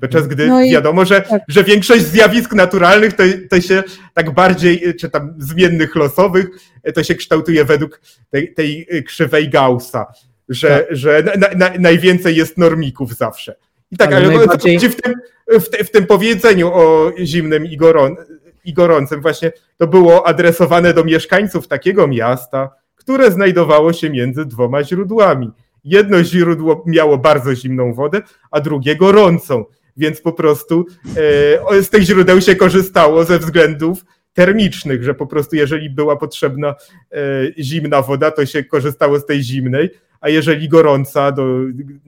Podczas gdy no wiadomo, że, tak. że większość zjawisk naturalnych to, to się tak bardziej, czy tam zmiennych losowych, to się kształtuje według tej, tej krzywej Gaussa, że, tak. że na, na, najwięcej jest normików zawsze. I tak, ale, ale najbardziej... w, tym, w, w, tym powiedzeniu o zimnym i, gorą, i gorącym właśnie to było adresowane do mieszkańców takiego miasta, które znajdowało się między dwoma źródłami. Jedno źródło miało bardzo zimną wodę, a drugie gorącą, więc po prostu e, z tych źródeł się korzystało ze względów termicznych, że po prostu jeżeli była potrzebna e, zimna woda, to się korzystało z tej zimnej, a jeżeli gorąca, do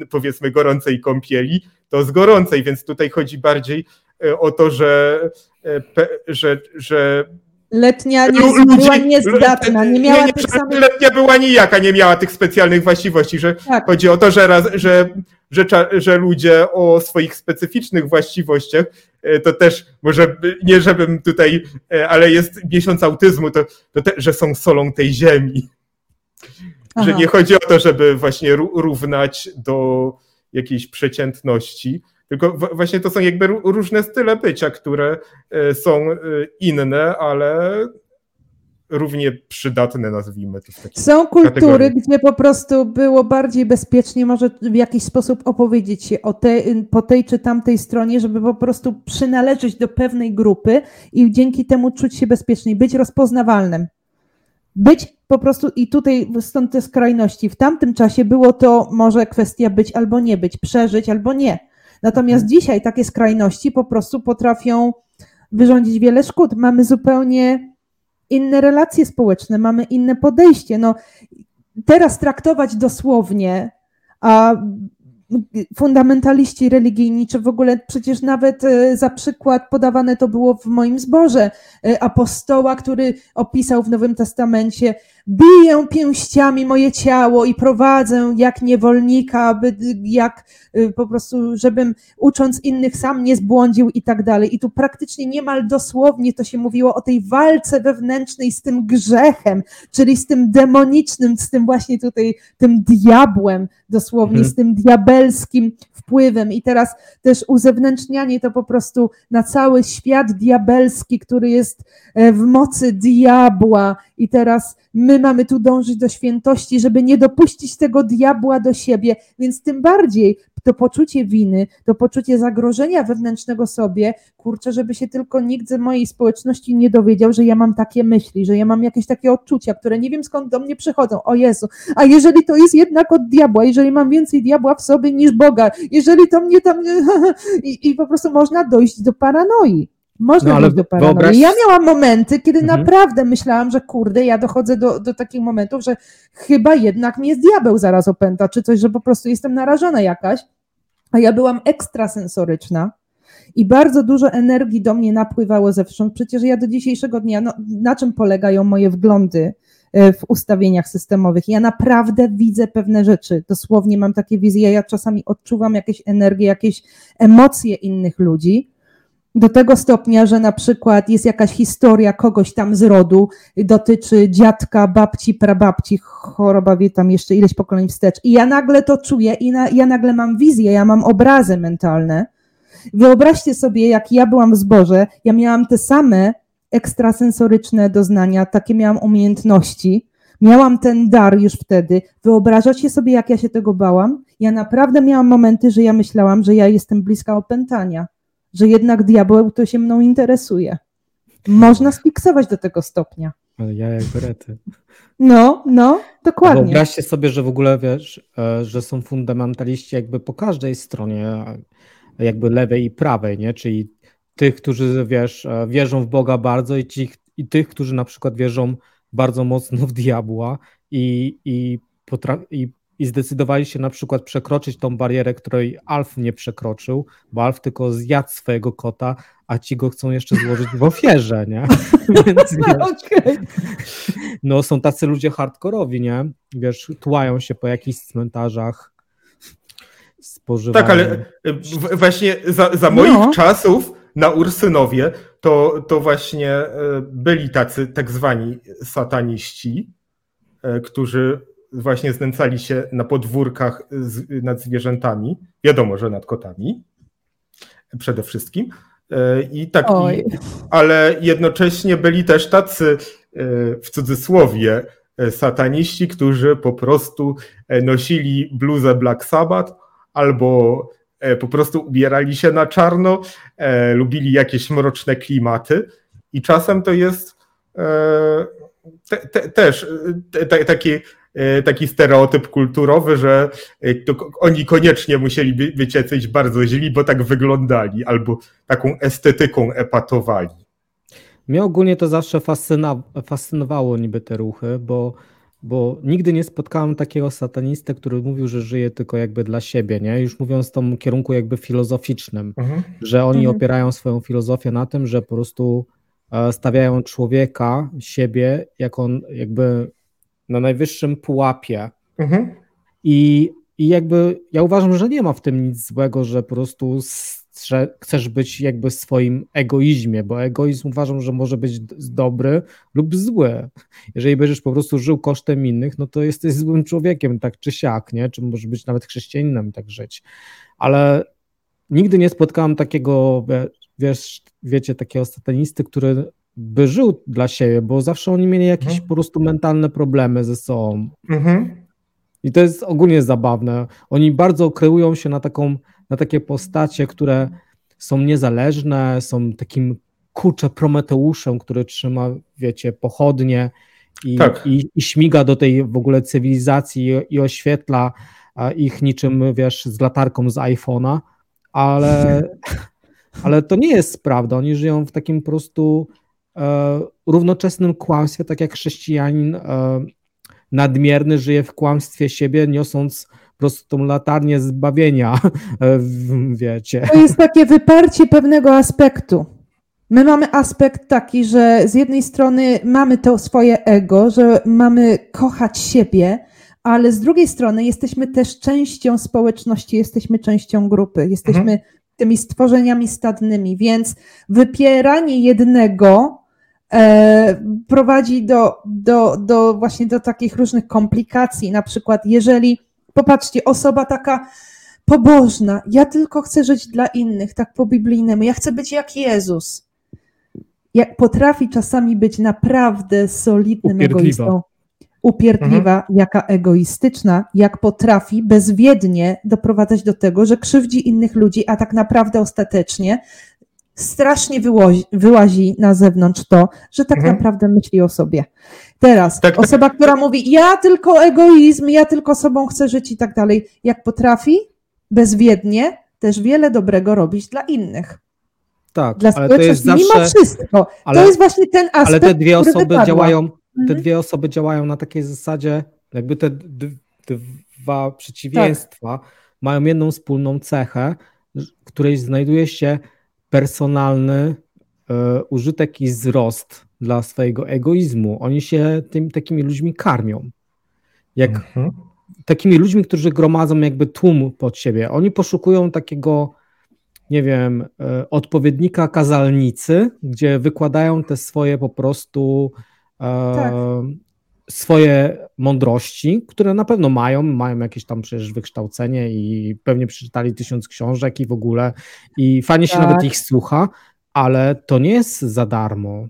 powiedzmy gorącej kąpieli, to z gorącej, więc tutaj chodzi bardziej e, o to, że, że, że Letnia nie była niezdatna, nie miała nie, tych samych... Letnia była nijaka, nie miała tych specjalnych właściwości, że tak. chodzi o to, że, raz, że, że, że ludzie o swoich specyficznych właściwościach, e, to też może, nie żebym tutaj, ale jest miesiąc autyzmu, to, to te, że są solą tej ziemi. Aha. Że nie chodzi o to, żeby właśnie równać do jakiejś przeciętności, tylko właśnie to są jakby różne style bycia, które e, są e, inne, ale równie przydatne, nazwijmy to. Są kultury, kategorii. gdzie po prostu było bardziej bezpiecznie, może w jakiś sposób opowiedzieć się o te, po tej czy tamtej stronie, żeby po prostu przynależeć do pewnej grupy i dzięki temu czuć się bezpieczniej, być rozpoznawalnym być po prostu i tutaj stąd te skrajności. W tamtym czasie było to może kwestia być albo nie być, przeżyć albo nie. Natomiast mhm. dzisiaj takie skrajności po prostu potrafią wyrządzić wiele szkód. Mamy zupełnie inne relacje społeczne, mamy inne podejście. No, teraz traktować dosłownie, a fundamentaliści religijni, czy w ogóle przecież nawet e, za przykład podawane to było w moim zborze e, apostoła, który opisał w Nowym Testamencie, biję pięściami moje ciało i prowadzę jak niewolnika, aby jak y, po prostu, żebym ucząc innych sam nie zbłądził i tak dalej. I tu praktycznie niemal dosłownie to się mówiło o tej walce wewnętrznej z tym grzechem, czyli z tym demonicznym, z tym właśnie tutaj, tym diabłem dosłownie, mhm. z tym diabelskim wpływem. I teraz też uzewnętrznianie to po prostu na cały świat diabelski, który jest e, w mocy diabła i teraz my mamy tu dążyć do świętości, żeby nie dopuścić tego diabła do siebie, więc tym bardziej to poczucie winy, to poczucie zagrożenia wewnętrznego sobie, kurczę, żeby się tylko nikt ze mojej społeczności nie dowiedział, że ja mam takie myśli, że ja mam jakieś takie odczucia, które nie wiem skąd do mnie przychodzą. O Jezu, a jeżeli to jest jednak od diabła, jeżeli mam więcej diabła w sobie niż Boga, jeżeli to mnie tam... I, i po prostu można dojść do paranoi. Można no, do paranoi. Wyobraź... Ja miałam momenty, kiedy mhm. naprawdę myślałam, że kurde, ja dochodzę do, do takich momentów, że chyba jednak mnie diabeł zaraz opęta, czy coś, że po prostu jestem narażona jakaś. A ja byłam ekstrasensoryczna i bardzo dużo energii do mnie napływało zewsząd. Przecież ja do dzisiejszego dnia, no, na czym polegają moje wglądy e, w ustawieniach systemowych? Ja naprawdę widzę pewne rzeczy. Dosłownie mam takie wizje. Ja czasami odczuwam jakieś energie, jakieś emocje innych ludzi Do tego stopnia, że na przykład jest jakaś historia kogoś tam z rodu, dotyczy dziadka, babci, prababci, choroba wie tam jeszcze ileś pokoleń wstecz. I ja nagle to czuję i na, ja nagle mam wizję, ja mam obrazy mentalne. Wyobraźcie sobie, jak ja byłam w zborze, ja miałam te same ekstrasensoryczne doznania, takie miałam umiejętności, miałam ten dar już wtedy. Wyobrażacie sobie, jak ja się tego bałam? Ja naprawdę miałam momenty, że ja myślałam, że ja jestem bliska opętania że jednak diabeł to się mną interesuje. Można sfiksować do tego stopnia. Ale ja jak berety. No, no, dokładnie. Wyobraźcie sobie, że w ogóle wiesz, e, że są fundamentaliści jakby po każdej stronie, jakby lewej i prawej, nie? Czyli tych, którzy wiesz, e, wierzą w Boga bardzo i, ci, i tych, którzy na przykład wierzą bardzo mocno w diabła i, i, potra- i i zdecydowali się na przykład przekroczyć tą barierę, której Alf nie przekroczył, bo Alf tylko zjadł swojego kota, a ci go chcą jeszcze złożyć w ofierze, nie? Więc, wiesz, no są tacy ludzie hardkorowi, nie? Wiesz, tłają się po jakichś cmentarzach, spożywają. Tak, ale e, właśnie za, za moich no. czasów na Ursynowie to, to właśnie e, byli tacy tak zwani sataniści, e, którzy właśnie znęcali się na podwórkach z, nad zwierzętami. Wiadomo, że nad kotami przede wszystkim. E, I tak, ale jednocześnie byli też tacy e, w cudzysłowie e, sataniści, którzy po prostu nosili bluzę Black Sabbath albo po prostu ubierali się na czarno, lubili jakieś mroczne klimaty i czasem to jest te, te, też te, takie taki stereotyp kulturowy, że e, oni koniecznie musieli być jacyś bardzo źli, bo tak wyglądali, albo taką estetyką epatowali. Mnie ogólnie to zawsze fascyna, fascynowało niby te ruchy, bo, bo nigdy nie spotkałem takiego satanistę, który mówił, że żyje tylko jakby dla siebie, nie? Już mówiąc w tym kierunku jakby filozoficznym, mhm. że oni mhm. opierają swoją filozofię na tym, że po prostu e, stawiają człowieka, siebie, jak on jakby na najwyższym pułapie. Mhm. I, I jakby ja uważam, że nie ma w tym nic złego, że po prostu chcesz być jakby w swoim egoizmie, bo egoizm uważam, że może być dobry lub zły. Jeżeli będziesz po prostu żył kosztem innych, no to jesteś złym człowiekiem, tak czy siak, nie? Czy możesz być nawet chrześcijaninem i tak żyć. Ale nigdy nie spotkałem takiego, wiesz, wiecie, takiego satanisty, który by żył dla siebie, bo zawsze oni mieli jakieś mhm. po prostu mentalne problemy ze sobą. Mhm. I to jest ogólnie zabawne. Oni bardzo kreują się na taką, na takie postacie, które są niezależne, są takim kurczę Prometeuszem, który trzyma, wiecie, pochodnie i, tak. i, i śmiga do tej w ogóle cywilizacji i, i oświetla ich niczym, wiesz, z latarką z iPhone'a, ale, ale to nie jest prawda. Oni żyją w takim po prostu równoczesnym kłamstwie, tak jak chrześcijanin e, nadmierny żyje w kłamstwie siebie, niosąc po prostu tą latarnię zbawienia, e, wiecie. To jest takie wyparcie pewnego aspektu. My mamy aspekt taki, że z jednej strony mamy to swoje ego, że mamy kochać siebie, ale z drugiej strony jesteśmy też częścią społeczności, jesteśmy częścią grupy, jesteśmy mhm. tymi stworzeniami stadnymi, więc wypieranie jednego E, prowadzi do, do, do właśnie do takich różnych komplikacji. Na przykład, jeżeli, popatrzcie, osoba taka pobożna, ja tylko chcę żyć dla innych, tak po biblijnemu, ja chcę być jak Jezus. Jak potrafi czasami być naprawdę solidnym Upierdliwa. egoistą. Upierdliwa, mhm. jaka egoistyczna, jak potrafi bezwiednie doprowadzać do tego, że krzywdzi innych ludzi, a tak naprawdę ostatecznie strasznie wyłazi, wyłazi na zewnątrz to, że tak mhm. naprawdę myśli o sobie. Teraz tak, tak. osoba, tak. która mówi, ja tylko egoizm, ja tylko sobą chcę żyć i tak dalej, jak potrafi bezwiednie też wiele dobrego robić dla innych. Tak, dla ale to jest zawsze... mimo wszystko. Ale, to jest właśnie ten aspekt, Ale te dwie osoby działają, te mhm. dwie osoby działają na takiej zasadzie, jakby te dwa przeciwieństwa tak. mają jedną wspólną cechę, której znajduje się personalny e, użytek i wzrost dla swojego egoizmu. Oni się tym, takimi ludźmi karmią. Jak mhm. takimi ludźmi, którzy gromadzą jakby tłum pod siebie. Oni poszukują takiego, nie wiem, e, odpowiednika kazalnicy, gdzie wykładają te swoje po prostu e, tak. Swoje mądrości, które na pewno mają, mają jakieś tam przecież wykształcenie i pewnie przeczytali tysiąc książek i w ogóle i fajnie się nawet tak. ich słucha, ale to nie jest za darmo.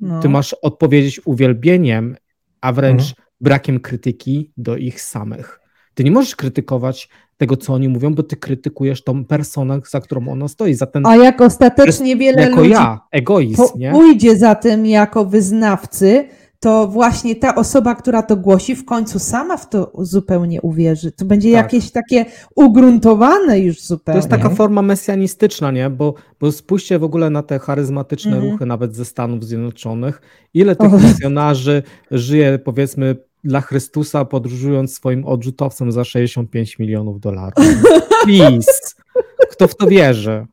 No. Ty masz odpowiedzieć uwielbieniem, a wręcz mhm. brakiem krytyki do ich samych. Ty nie możesz krytykować tego, co oni mówią, bo ty krytykujesz tą personę, za którą ona stoi. Za ten, A jak ostatecznie wiele jako ludzi ja, egoizm, nie? pójdzie za tym jako wyznawcy, to właśnie ta osoba, która to głosi, w końcu sama w to zupełnie uwierzy. To będzie tak. jakieś takie ugruntowane już zupełnie. To jest taka forma mesjanistyczna, nie? Bo, bo spójrzcie w ogóle na te charyzmatyczne mhm. ruchy nawet ze Stanów Zjednoczonych. Ile tych misjonarzy żyje, powiedzmy, dla Chrystusa, podróżując swoim odrzutowcem za 65 milionów dolarów. Please. Kto w to wierzy?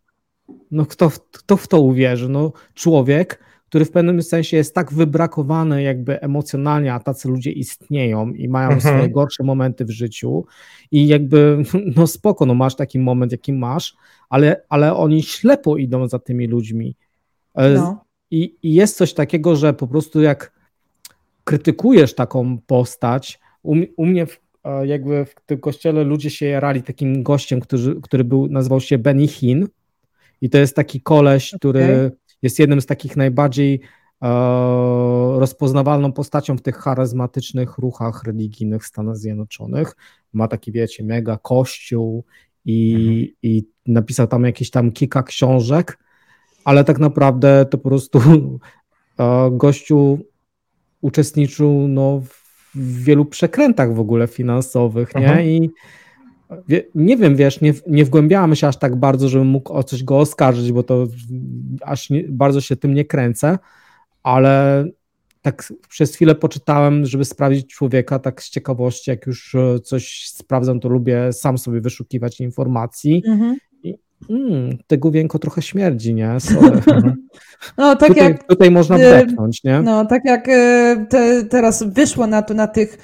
No kto, kto w to uwierzy? No człowiek, który w pewnym sensie jest tak wybrakowany jakby emocjonalnie, a tacy ludzie istnieją i mają mhm. swoje gorsze momenty w życiu i jakby, no spoko, no masz taki moment, jaki masz, ale, ale oni ślepo idą za tymi ludźmi. E, no. I, I jest coś takiego, że po prostu jak krytykujesz taką postać, u, u mnie w, e, jakby w tym kościele ludzie się jarali takim gościem, który, który był, nazywał się Benny Hinn i to jest taki koleś, który okay. Jest jednym z takich najbardziej e, rozpoznawalną postacią w tych charyzmatycznych ruchach religijnych w Stanach Zjednoczonych. Ma taki, wiecie, mega kościół i, mhm. i napisał tam jakieś tam kilka książek, ale tak naprawdę to po prostu e, gościu uczestniczył no, w wielu przekrętach w ogóle finansowych, nie? Aha. I wie, nie wiem, wiesz, nie, nie wgłębiałem się aż tak bardzo, żebym mógł o coś go oskarżyć, bo to aż nie, bardzo się tym nie kręcę, ale tak przez chwilę poczytałem, żeby sprawdzić człowieka, tak z ciekawości, jak już e, coś sprawdzam, to lubię sam sobie wyszukiwać informacji. Mhm. I, mm, te główienko trochę śmierdzi, nie? No, tak tutaj, jak, tutaj można wdechnąć, nie? No, tak jak e, te, teraz wyszło na, to, na tych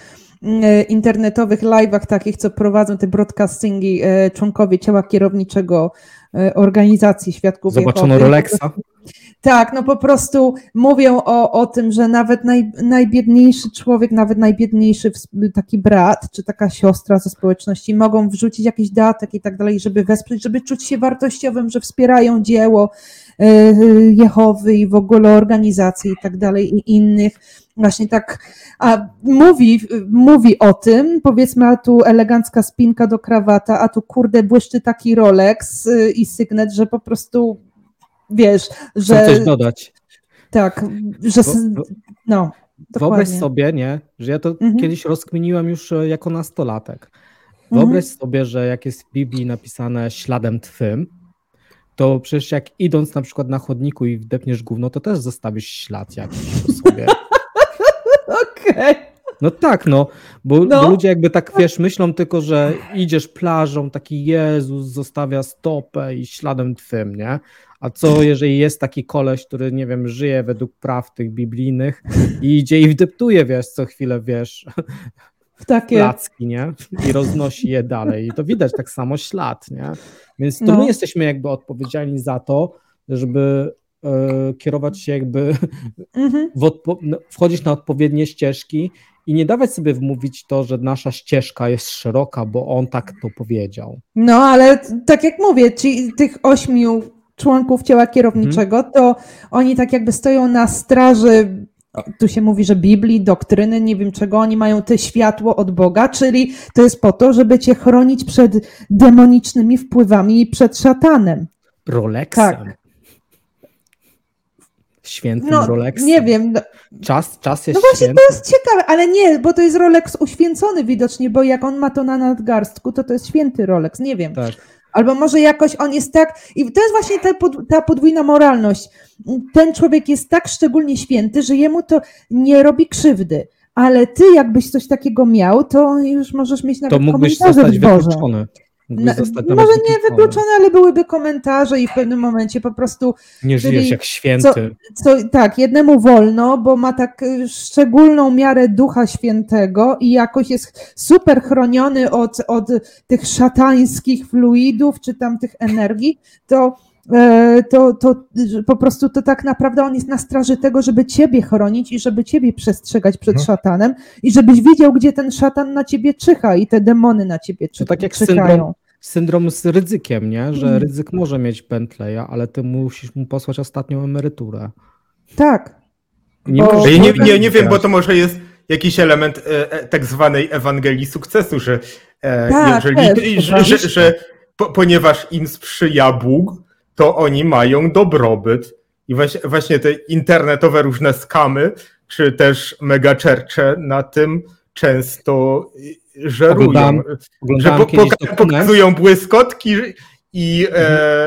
internetowych live'ach takich, co prowadzą te broadcastingi e, członkowie ciała kierowniczego organizacji Świadków Zobaczono Rolexa. Tak, no po prostu mówią o, o tym, że nawet naj, najbiedniejszy człowiek, nawet najbiedniejszy taki brat czy taka siostra ze społeczności mogą wrzucić jakiś datek i tak dalej, żeby wesprzeć, żeby czuć się wartościowym, że wspierają dzieło e, Jehowy i w ogóle organizacji i tak dalej i innych. Właśnie tak, a mówi, mówi o tym, powiedzmy, a tu elegancka spinka do krawata, a tu kurde błyszczy taki Rolex y, i sygnet, że po prostu wiesz, że... Chcę coś dodać. Tak, że... No, Wyobraź sobie, nie, że ja to mhm. kiedyś rozkminiłem już e, jako nastolatek. Wyobraź mhm. sobie, że jak jest w Biblii napisane śladem twym, to przecież jak idąc na przykład na chodniku i wdepniesz gówno, to też zostawisz ślad jakiś po sobie. Okay. No tak, no bo, no. bo, ludzie jakby tak, wiesz, myślą tylko, że idziesz plażą, taki Jezus zostawia stopę i śladem twym, nie? A co jeżeli jest taki koleś, który, nie wiem, żyje według praw tych biblijnych i idzie i wdeptuje, wiesz, co chwilę, wiesz, w takie placki, nie? I roznosi je dalej. I to widać tak samo ślad, nie? Więc to no. my jesteśmy jakby odpowiedzialni za to, żeby kierować się jakby, mhm. no, wchodzić na odpowiednie ścieżki i nie dawać sobie wmówić to, że nasza ścieżka jest szeroka, bo on tak to powiedział. No, ale tak jak mówię, ci, tych ośmiu członków ciała kierowniczego, mhm. to oni tak jakby stoją na straży tu się mówi, że Biblii, doktryny, nie wiem czego, oni mają te światło od Boga, czyli to jest po to, żeby cię chronić przed demonicznymi wpływami i przed szatanem. Rolexem. Tak. Świętym no, Rolexem. Nie wiem. No, czas, czas jest No właśnie święty. to jest ciekawe, ale nie, bo to jest Rolex uświęcony widocznie, bo jak on ma to na nadgarstku, to to jest święty Rolex, nie wiem. Tak. Albo może jakoś on jest tak, i to jest właśnie ta, pod, ta podwójna moralność. Ten człowiek jest tak szczególnie święty, że jemu to nie robi krzywdy. Ale ty, jakbyś coś takiego miał, to już możesz mieć nawet to mógłbyś zostać wykluczony. Mógłbyś może nie wykluczone, ale byłyby komentarze i w pewnym momencie po prostu Nie czyli żyjesz jak święty. co, tak, jednemu wolno, bo ma tak y, szczególną miarę Ducha Świętego i jakoś jest super chroniony od, od tych szatańskich fluidów czy tam tych energii, to, e, to, to po prostu to tak naprawdę on jest na straży tego, żeby ciebie chronić i żeby ciebie przestrzegać przed No. szatanem i żebyś widział, gdzie ten szatan na ciebie czyha i te demony na ciebie czy, To tak jak czyhają. syndrom, syndrom z ryzykiem, nie? Że Mhm. ryzyk może mieć Bentleya, ale ty musisz mu posłać ostatnią emeryturę. Tak. Nie Bo- nie, nie, nie wiem, bo to może jest jakiś element e, e, tak zwanej Ewangelii sukcesu, że e, Tak, jeżeli, też, że, że, że po, ponieważ im sprzyja Bóg, to oni mają dobrobyt. I właśnie, właśnie te internetowe różne skamy, czy też megachurche na tym często żerują. Że po, poka- pokazują błyskotki i e,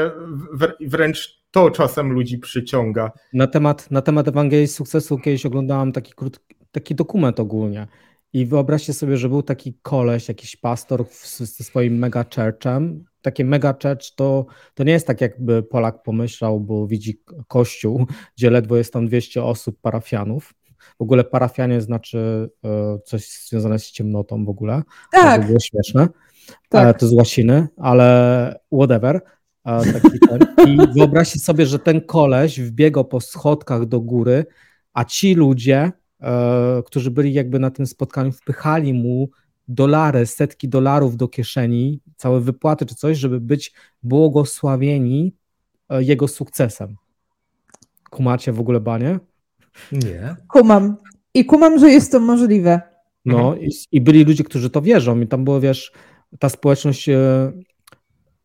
Mhm. wr- wręcz to czasem ludzi przyciąga. na temat, na temat Ewangelii Sukcesu kiedyś oglądałem taki, krótki, taki dokument ogólnie. I wyobraźcie sobie, że był taki koleś, jakiś pastor ze swoim mega churchem. Takie mega church to, to nie jest tak, jakby Polak pomyślał, bo widzi kościół, gdzie ledwo jest tam 200 osób, parafianów. W ogóle parafianie znaczy e, coś związane z ciemnotą w ogóle. To Tak, było śmieszne. Tak. E, To z łaciny, ale whatever. E. I wyobraźcie sobie, że ten koleś wbiegał po schodkach do góry, a ci ludzie, którzy byli jakby na tym spotkaniu, wpychali mu dolary, setki dolarów do kieszeni, całe wypłaty czy coś, żeby być błogosławieni jego sukcesem. Kumacie w ogóle banie? Nie. kumam. I kumam, że jest to możliwe. No i, i byli ludzie, którzy to wierzą i tam było, wiesz, ta społeczność, e,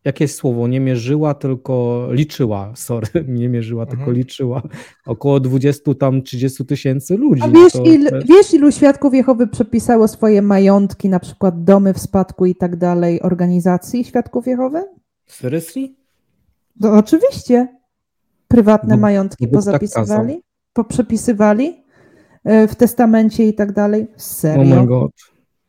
jakie jest słowo, nie mierzyła, tylko liczyła, sorry, nie mierzyła, tylko Mhm. liczyła. Około 20 tam 30 tysięcy ludzi. A no wiesz, to- il, wiesz, ilu świadków Jehowy przepisało swoje majątki, na przykład domy w spadku i tak dalej, organizacji świadków Jehowy? Seriously? No, oczywiście. Prywatne Bóg- majątki Bóg tak pozapisywali, poprzepisywali e, w testamencie i tak dalej. Oh Serio? my god.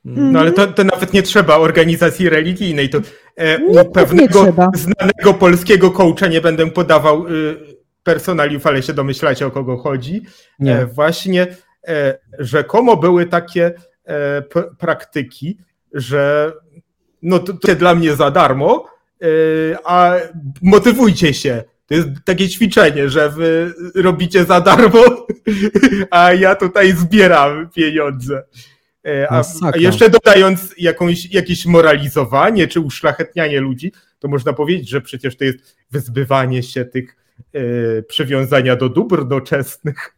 No ale to, to nawet nie trzeba organizacji religijnej. To e, Nie, u nie pewnego znanego polskiego coacha nie będę podawał y, personaliów, ale się domyślacie o kogo chodzi. E, Nie. właśnie e, rzekomo były takie e, p- praktyki, że no to, to dla mnie za darmo, e, a motywujcie się. To jest takie ćwiczenie, że wy robicie za darmo, a ja tutaj zbieram pieniądze. E, A, a jeszcze dodając jakąś, jakieś moralizowanie czy uszlachetnianie ludzi, to można powiedzieć, że przecież to jest wyzbywanie się tych e, przywiązania do dóbr doczesnych.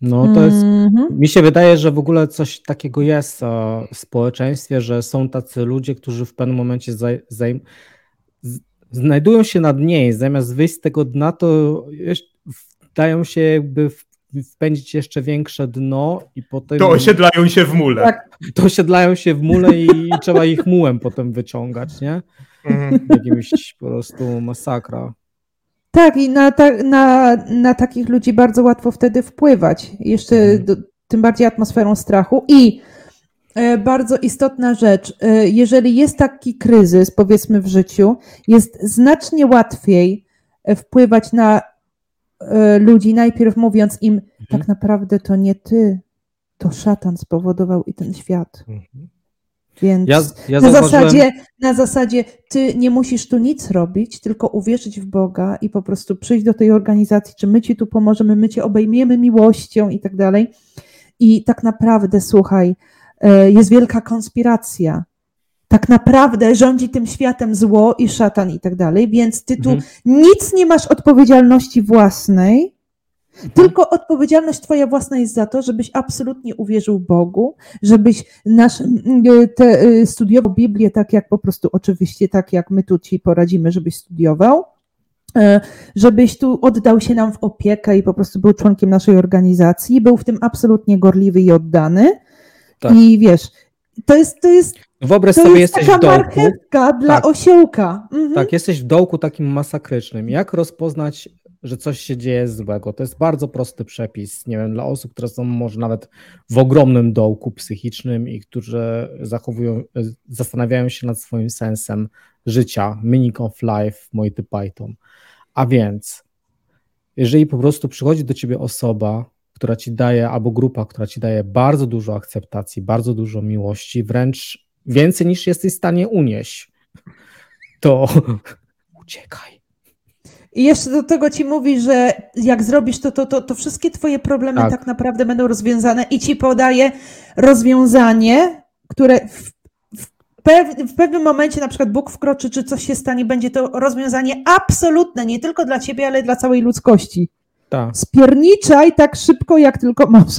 No to jest, Mhm. mi się wydaje, że w ogóle coś takiego jest e, w społeczeństwie, że są tacy ludzie, którzy w pewnym momencie zaj, zajm, z, znajdują się na dnie i zamiast wyjść z tego dna, to dają się jakby wpędzić jeszcze większe dno i potem To osiedlają się w mule. Tak. to osiedlają się w mule i, trzeba ich mułem potem wyciągać, nie? Mhm. Jakimś po prostu masakra. Tak, i na, ta, na, na takich ludzi bardzo łatwo wtedy wpływać. Jeszcze Mhm. do, tym bardziej atmosferą strachu. I bardzo istotna rzecz, e, jeżeli jest taki kryzys, powiedzmy w życiu, jest znacznie łatwiej e, wpływać na e, ludzi, najpierw mówiąc im, Mhm. tak naprawdę to nie ty, to szatan spowodował i ten świat. Więc Ja, ja na, zasadzie, na zasadzie ty nie musisz tu nic robić, tylko uwierzyć w Boga i po prostu przyjść do tej organizacji, czy my ci tu pomożemy, my cię obejmiemy miłością i tak dalej. I tak naprawdę, słuchaj, e, jest wielka konspiracja. Tak naprawdę rządzi tym światem zło i szatan i tak dalej, więc ty tu Mhm. nic nie masz odpowiedzialności własnej, tylko odpowiedzialność Twoja własna jest za to, żebyś absolutnie uwierzył Bogu, żebyś nasz, te, y, studiował Biblię tak jak po prostu, oczywiście tak jak my tu Ci poradzimy, żebyś studiował, e, żebyś tu oddał się nam w opiekę i po prostu był członkiem naszej organizacji, był w tym absolutnie gorliwy i oddany. Tak. I wiesz, to jest, to jest, wyobraź to sobie, jest jesteś taka w dołku, marchewka dla Tak. osiołka. Mhm. tak, jesteś w dołku takim masakrycznym. Jak rozpoznać że coś się dzieje złego. To jest bardzo prosty przepis. Nie wiem, dla osób, które są może nawet w ogromnym dołku psychicznym i którzy zachowują, zastanawiają się nad swoim sensem życia. Meaning of life, Monty Python. A więc, jeżeli po prostu przychodzi do ciebie osoba, która ci daje, albo grupa, która ci daje bardzo dużo akceptacji, bardzo dużo miłości, wręcz więcej niż jesteś w stanie unieść, to uciekaj. I jeszcze do tego ci mówi, że jak zrobisz to, to, to, to wszystkie twoje problemy tak. tak naprawdę będą rozwiązane i ci podaje rozwiązanie, które w, w, pew, w pewnym momencie na przykład Bóg wkroczy, czy coś się stanie, będzie to rozwiązanie absolutne, nie tylko dla ciebie, ale dla całej ludzkości. Tak. Spierniczaj tak szybko, jak tylko możesz.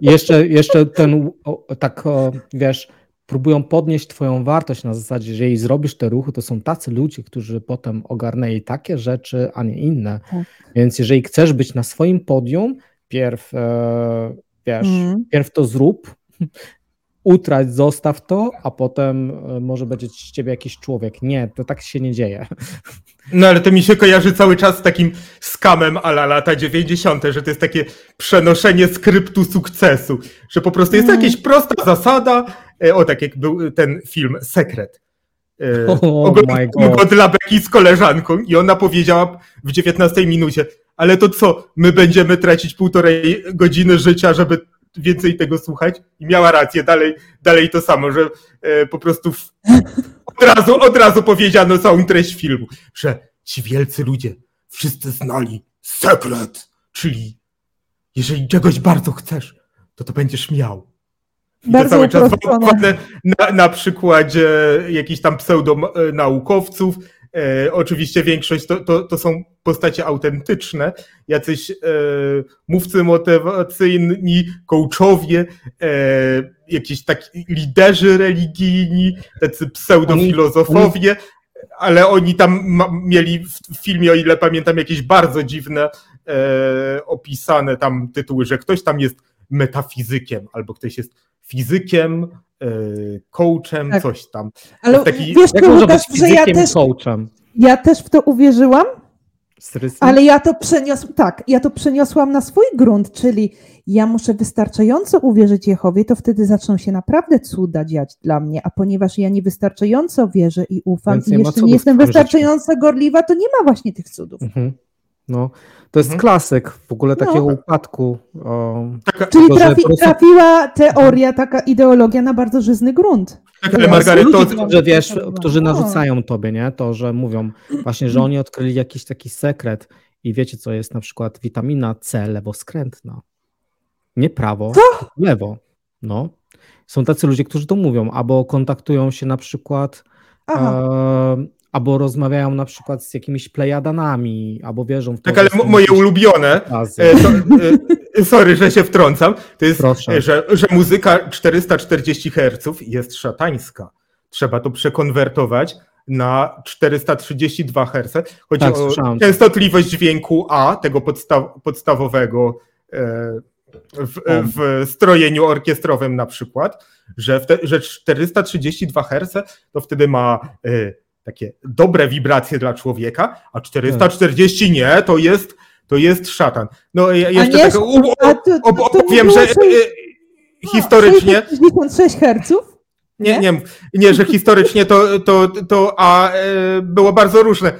Jeszcze, jeszcze ten, o, tak o, wiesz, próbują podnieść Twoją wartość na zasadzie, że jeżeli zrobisz te ruchy, to są tacy ludzie, którzy potem ogarnęli takie rzeczy, a nie inne. Tak. Więc jeżeli chcesz być na swoim podium, pierw, e, wiesz, mm. pierw to zrób, utrać, zostaw to, a potem e, może będzie z ciebie jakiś człowiek. Nie, to tak się nie dzieje. No ale to mi się kojarzy cały czas z takim skamem ala lata 90., że to jest takie przenoszenie skryptu sukcesu, że po prostu jest mm. jakaś prosta zasada, e, o tak jak był ten film Sekret. Oglądałem go dla Beki z koleżanką i ona powiedziała w 19 minucie, ale to co, my będziemy tracić półtorej godziny życia, żeby więcej tego słuchać i miała rację, dalej, dalej to samo, że e, po prostu w, od, razu, od razu powiedziano całą treść filmu, że ci wielcy ludzie wszyscy znali sekret, czyli jeżeli czegoś bardzo chcesz, to to będziesz miał. I bardzo to cały czas na, na przykładzie jakichś tam pseudonaukowców, E, oczywiście większość to, to, to, są postacie autentyczne, jacyś e, mówcy motywacyjni, coachowie, e, jakieś taki liderzy religijni, tacy pseudofilozofowie, ale oni tam ma, mieli w filmie, o ile pamiętam, jakieś bardzo dziwne e, opisane tam tytuły, że ktoś tam jest metafizykiem, albo ktoś jest fizykiem, Y, coachem, tak. coś tam. Ale taki, wiesz, jak może być że ja też, coachem? Ja też w to uwierzyłam, ale ja to przeniosłam, tak, ja to przeniosłam na swój grunt, czyli ja muszę wystarczająco uwierzyć Jehowie, to wtedy zaczną się naprawdę cuda dziać dla mnie, a ponieważ ja niewystarczająco wierzę i ufam i jeszcze nie jestem wystarczająco gorliwa, to nie ma właśnie tych cudów. Mhm. No, to jest mhm. klasyk w ogóle no. takiego no. upadku. O, Czyli trafi, prostu... trafiła teoria, taka ideologia na bardzo żyzny grunt. Tak, ale Margaret, to, wiesz, którzy no. narzucają tobie, nie? To, że mówią właśnie, że oni odkryli jakiś taki sekret i wiecie, co jest na przykład witamina C lewoskrętna. Nie prawo, co? lewo. No. Są tacy ludzie, którzy to mówią, albo kontaktują się na przykład e, albo rozmawiają na przykład z jakimiś plejadanami, albo wierzą w to. Tak, ale moje ulubione, e, to, e, sorry, że się wtrącam, to jest, że, że muzyka 440 Hz jest szatańska. Trzeba to przekonwertować na 432 Hz. Chodzi tak, o częstotliwość dźwięku A, tego podstaw, podstawowego e, w, w, strojeniu orkiestrowym na przykład, że, te, że 432 Hz to wtedy ma takie dobre wibracje dla człowieka, a 440 nie, to jest, to jest szatan. No ja jeszcze tak opowiem, że e, historycznie... 66 herców? Nie, nie, nie, że historycznie to, to, to a e, było bardzo różne.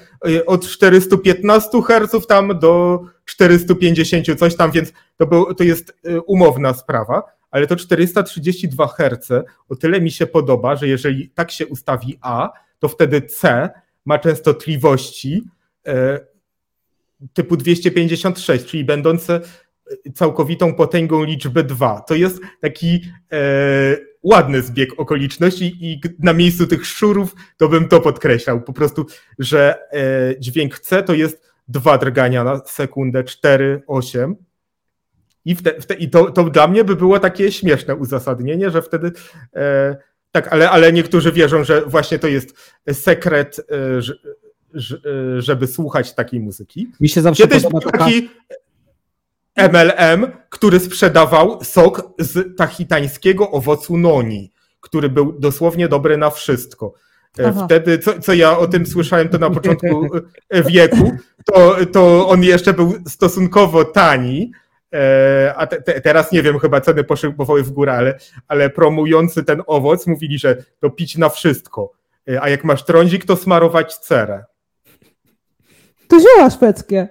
Od 415 Hz tam do 450 coś tam, więc to, był, to jest umowna sprawa, ale to 432 Hz o tyle mi się podoba, że jeżeli tak się ustawi A, to wtedy C ma częstotliwości e, typu 256, czyli będące całkowitą potęgą liczby 2. To jest taki e, ładny zbieg okoliczności i na miejscu tych szurów to bym to podkreślał. Po prostu, że e, dźwięk C to jest dwa drgania na sekundę, 4, 8. I, wte, wte, i to, to dla mnie by było takie śmieszne uzasadnienie, że wtedy e, tak, ale, ale niektórzy wierzą, że właśnie to jest sekret, e, e, żeby słuchać takiej muzyki. Mi się zawsze Kiedyś był taki MLM, który sprzedawał sok z tachitańskiego owocu noni, który był dosłownie dobry na wszystko. Aha. Wtedy, co, co ja o tym słyszałem, to na początku wieku, to, to on jeszcze był stosunkowo tani, a te, te, teraz nie wiem, chyba ceny poszły w górę, ale, ale promujący ten owoc mówili, że to pić na wszystko. A jak masz trądzik, to smarować cerę. To zioła szwedzkie.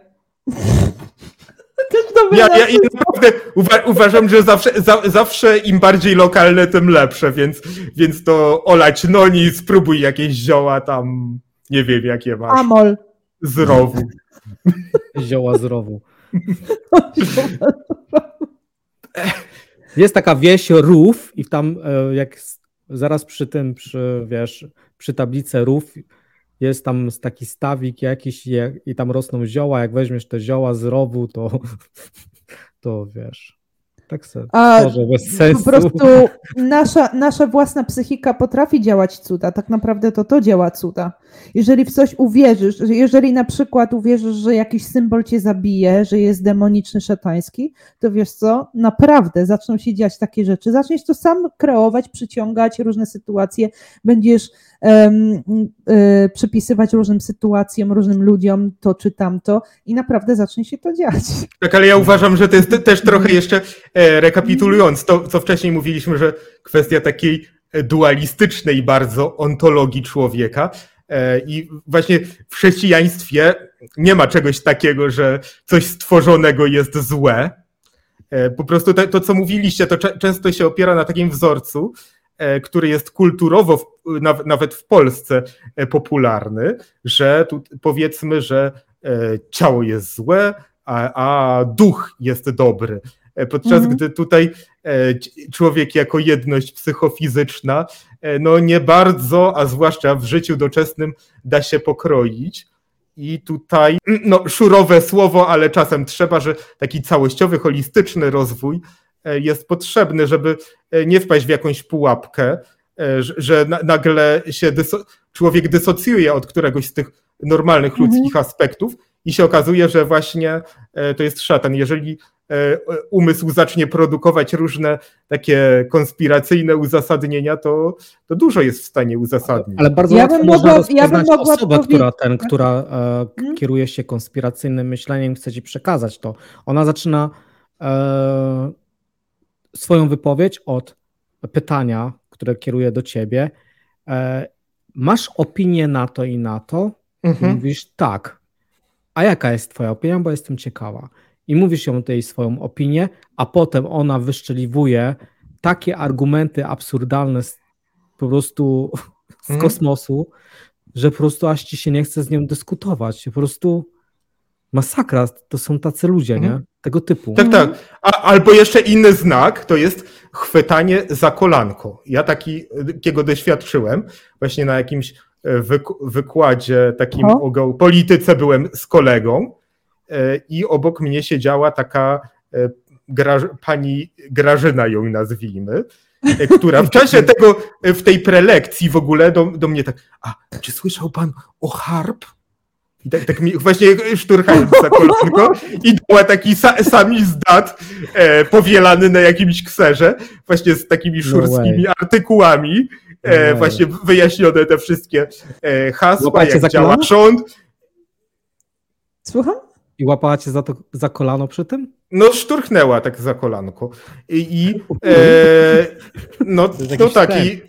Ja, ja, ja naprawdę uwa uważam, że zawsze, za, zawsze im bardziej lokalne, tym lepsze, więc, więc to olać noni, spróbuj jakieś zioła tam, nie wiem jakie masz. Amol. Z rowu. Zioła z rowu. Jest taka wieś Rów i tam e, jak zaraz przy tym, przy, wiesz, przy tablicy Rów jest tam taki stawik jakiś i tam rosną zioła, jak weźmiesz te zioła z rowu, to, to wiesz, tak sobie A może bez sensu. Po prostu nasza, nasza własna psychika potrafi działać cuda, tak naprawdę to to działa cuda. Jeżeli w coś uwierzysz, jeżeli na przykład uwierzysz, że jakiś symbol cię zabije, że jest demoniczny, szatański, to wiesz co, naprawdę zaczną się dziać takie rzeczy. Zaczniesz to sam kreować, przyciągać różne sytuacje, będziesz przypisywać różnym sytuacjom, różnym ludziom to czy tamto i naprawdę zacznie się to dziać. Tak, ale ja uważam, że to jest też trochę jeszcze e, rekapitulując to, co wcześniej mówiliśmy, że kwestia takiej dualistycznej bardzo ontologii człowieka, E, I właśnie w chrześcijaństwie nie ma czegoś takiego, że coś stworzonego jest złe. E, po prostu to, to co mówiliście, to często się opiera na takim wzorcu, e, który jest kulturowo, nawet w Polsce, popularny, że tu powiedzmy, że ciało jest złe, a, a duch jest dobry. Podczas mhm. gdy tutaj człowiek jako jedność psychofizyczna E, no nie bardzo, a zwłaszcza w życiu doczesnym da się pokroić. I tutaj, mm, no szurowe słowo, ale czasem trzeba, że taki całościowy, holistyczny rozwój e, jest potrzebny, żeby e, nie wpaść w jakąś pułapkę, że nagle się dyso człowiek dysocjuje od któregoś z tych normalnych mhm. ludzkich mhm. aspektów i się okazuje, że właśnie to jest szatan. Jeżeli E, umysł zacznie produkować różne takie konspiracyjne uzasadnienia, to, to dużo jest w stanie uzasadnić. Ale bardzo ja łatwo można mogła, rozpoznać ja osobę, która, ten, która e, hmm? kieruje się konspiracyjnym myśleniem chce ci przekazać to. Ona zaczyna e, swoją wypowiedź od pytania, które kieruje do ciebie. E, masz opinię na to i na to? Mhm. Mówisz tak. A jaka jest twoja opinia, bo jestem ciekawa i mówisz ją tej swoją opinię, a potem ona wyszczeliwuje takie argumenty absurdalne z, po prostu z hmm. kosmosu, że po prostu aż ci się nie chce z nią dyskutować. Po prostu masakra, to są tacy ludzie, hmm. nie? Mhm. Tego typu. Tak, tak. A, albo jeszcze inny znak to jest chwytanie za kolanko. Ja taki, takiego doświadczyłem właśnie na jakimś e, wykładzie takim o polityce byłem z kolegą E, i obok mnie siedziała taka e, Graż, pani Grażyna, ją nazwijmy, która w czasie tego, w tej prelekcji w ogóle do, do mnie tak, a czy słyszał pan o harp? I tak, tak mi właśnie szturchając za kolanko i dała taki sa, sami zdat e, powielany na jakimś kserze, właśnie z takimi no szurskimi no artykułami, e, no właśnie wyjaśnione te wszystkie e, hasła, jak działa rząd. Słucham? I łapała cię za, to, za kolano przy tym? No, szturchnęła tak za kolanko. I, i e, no, to taki.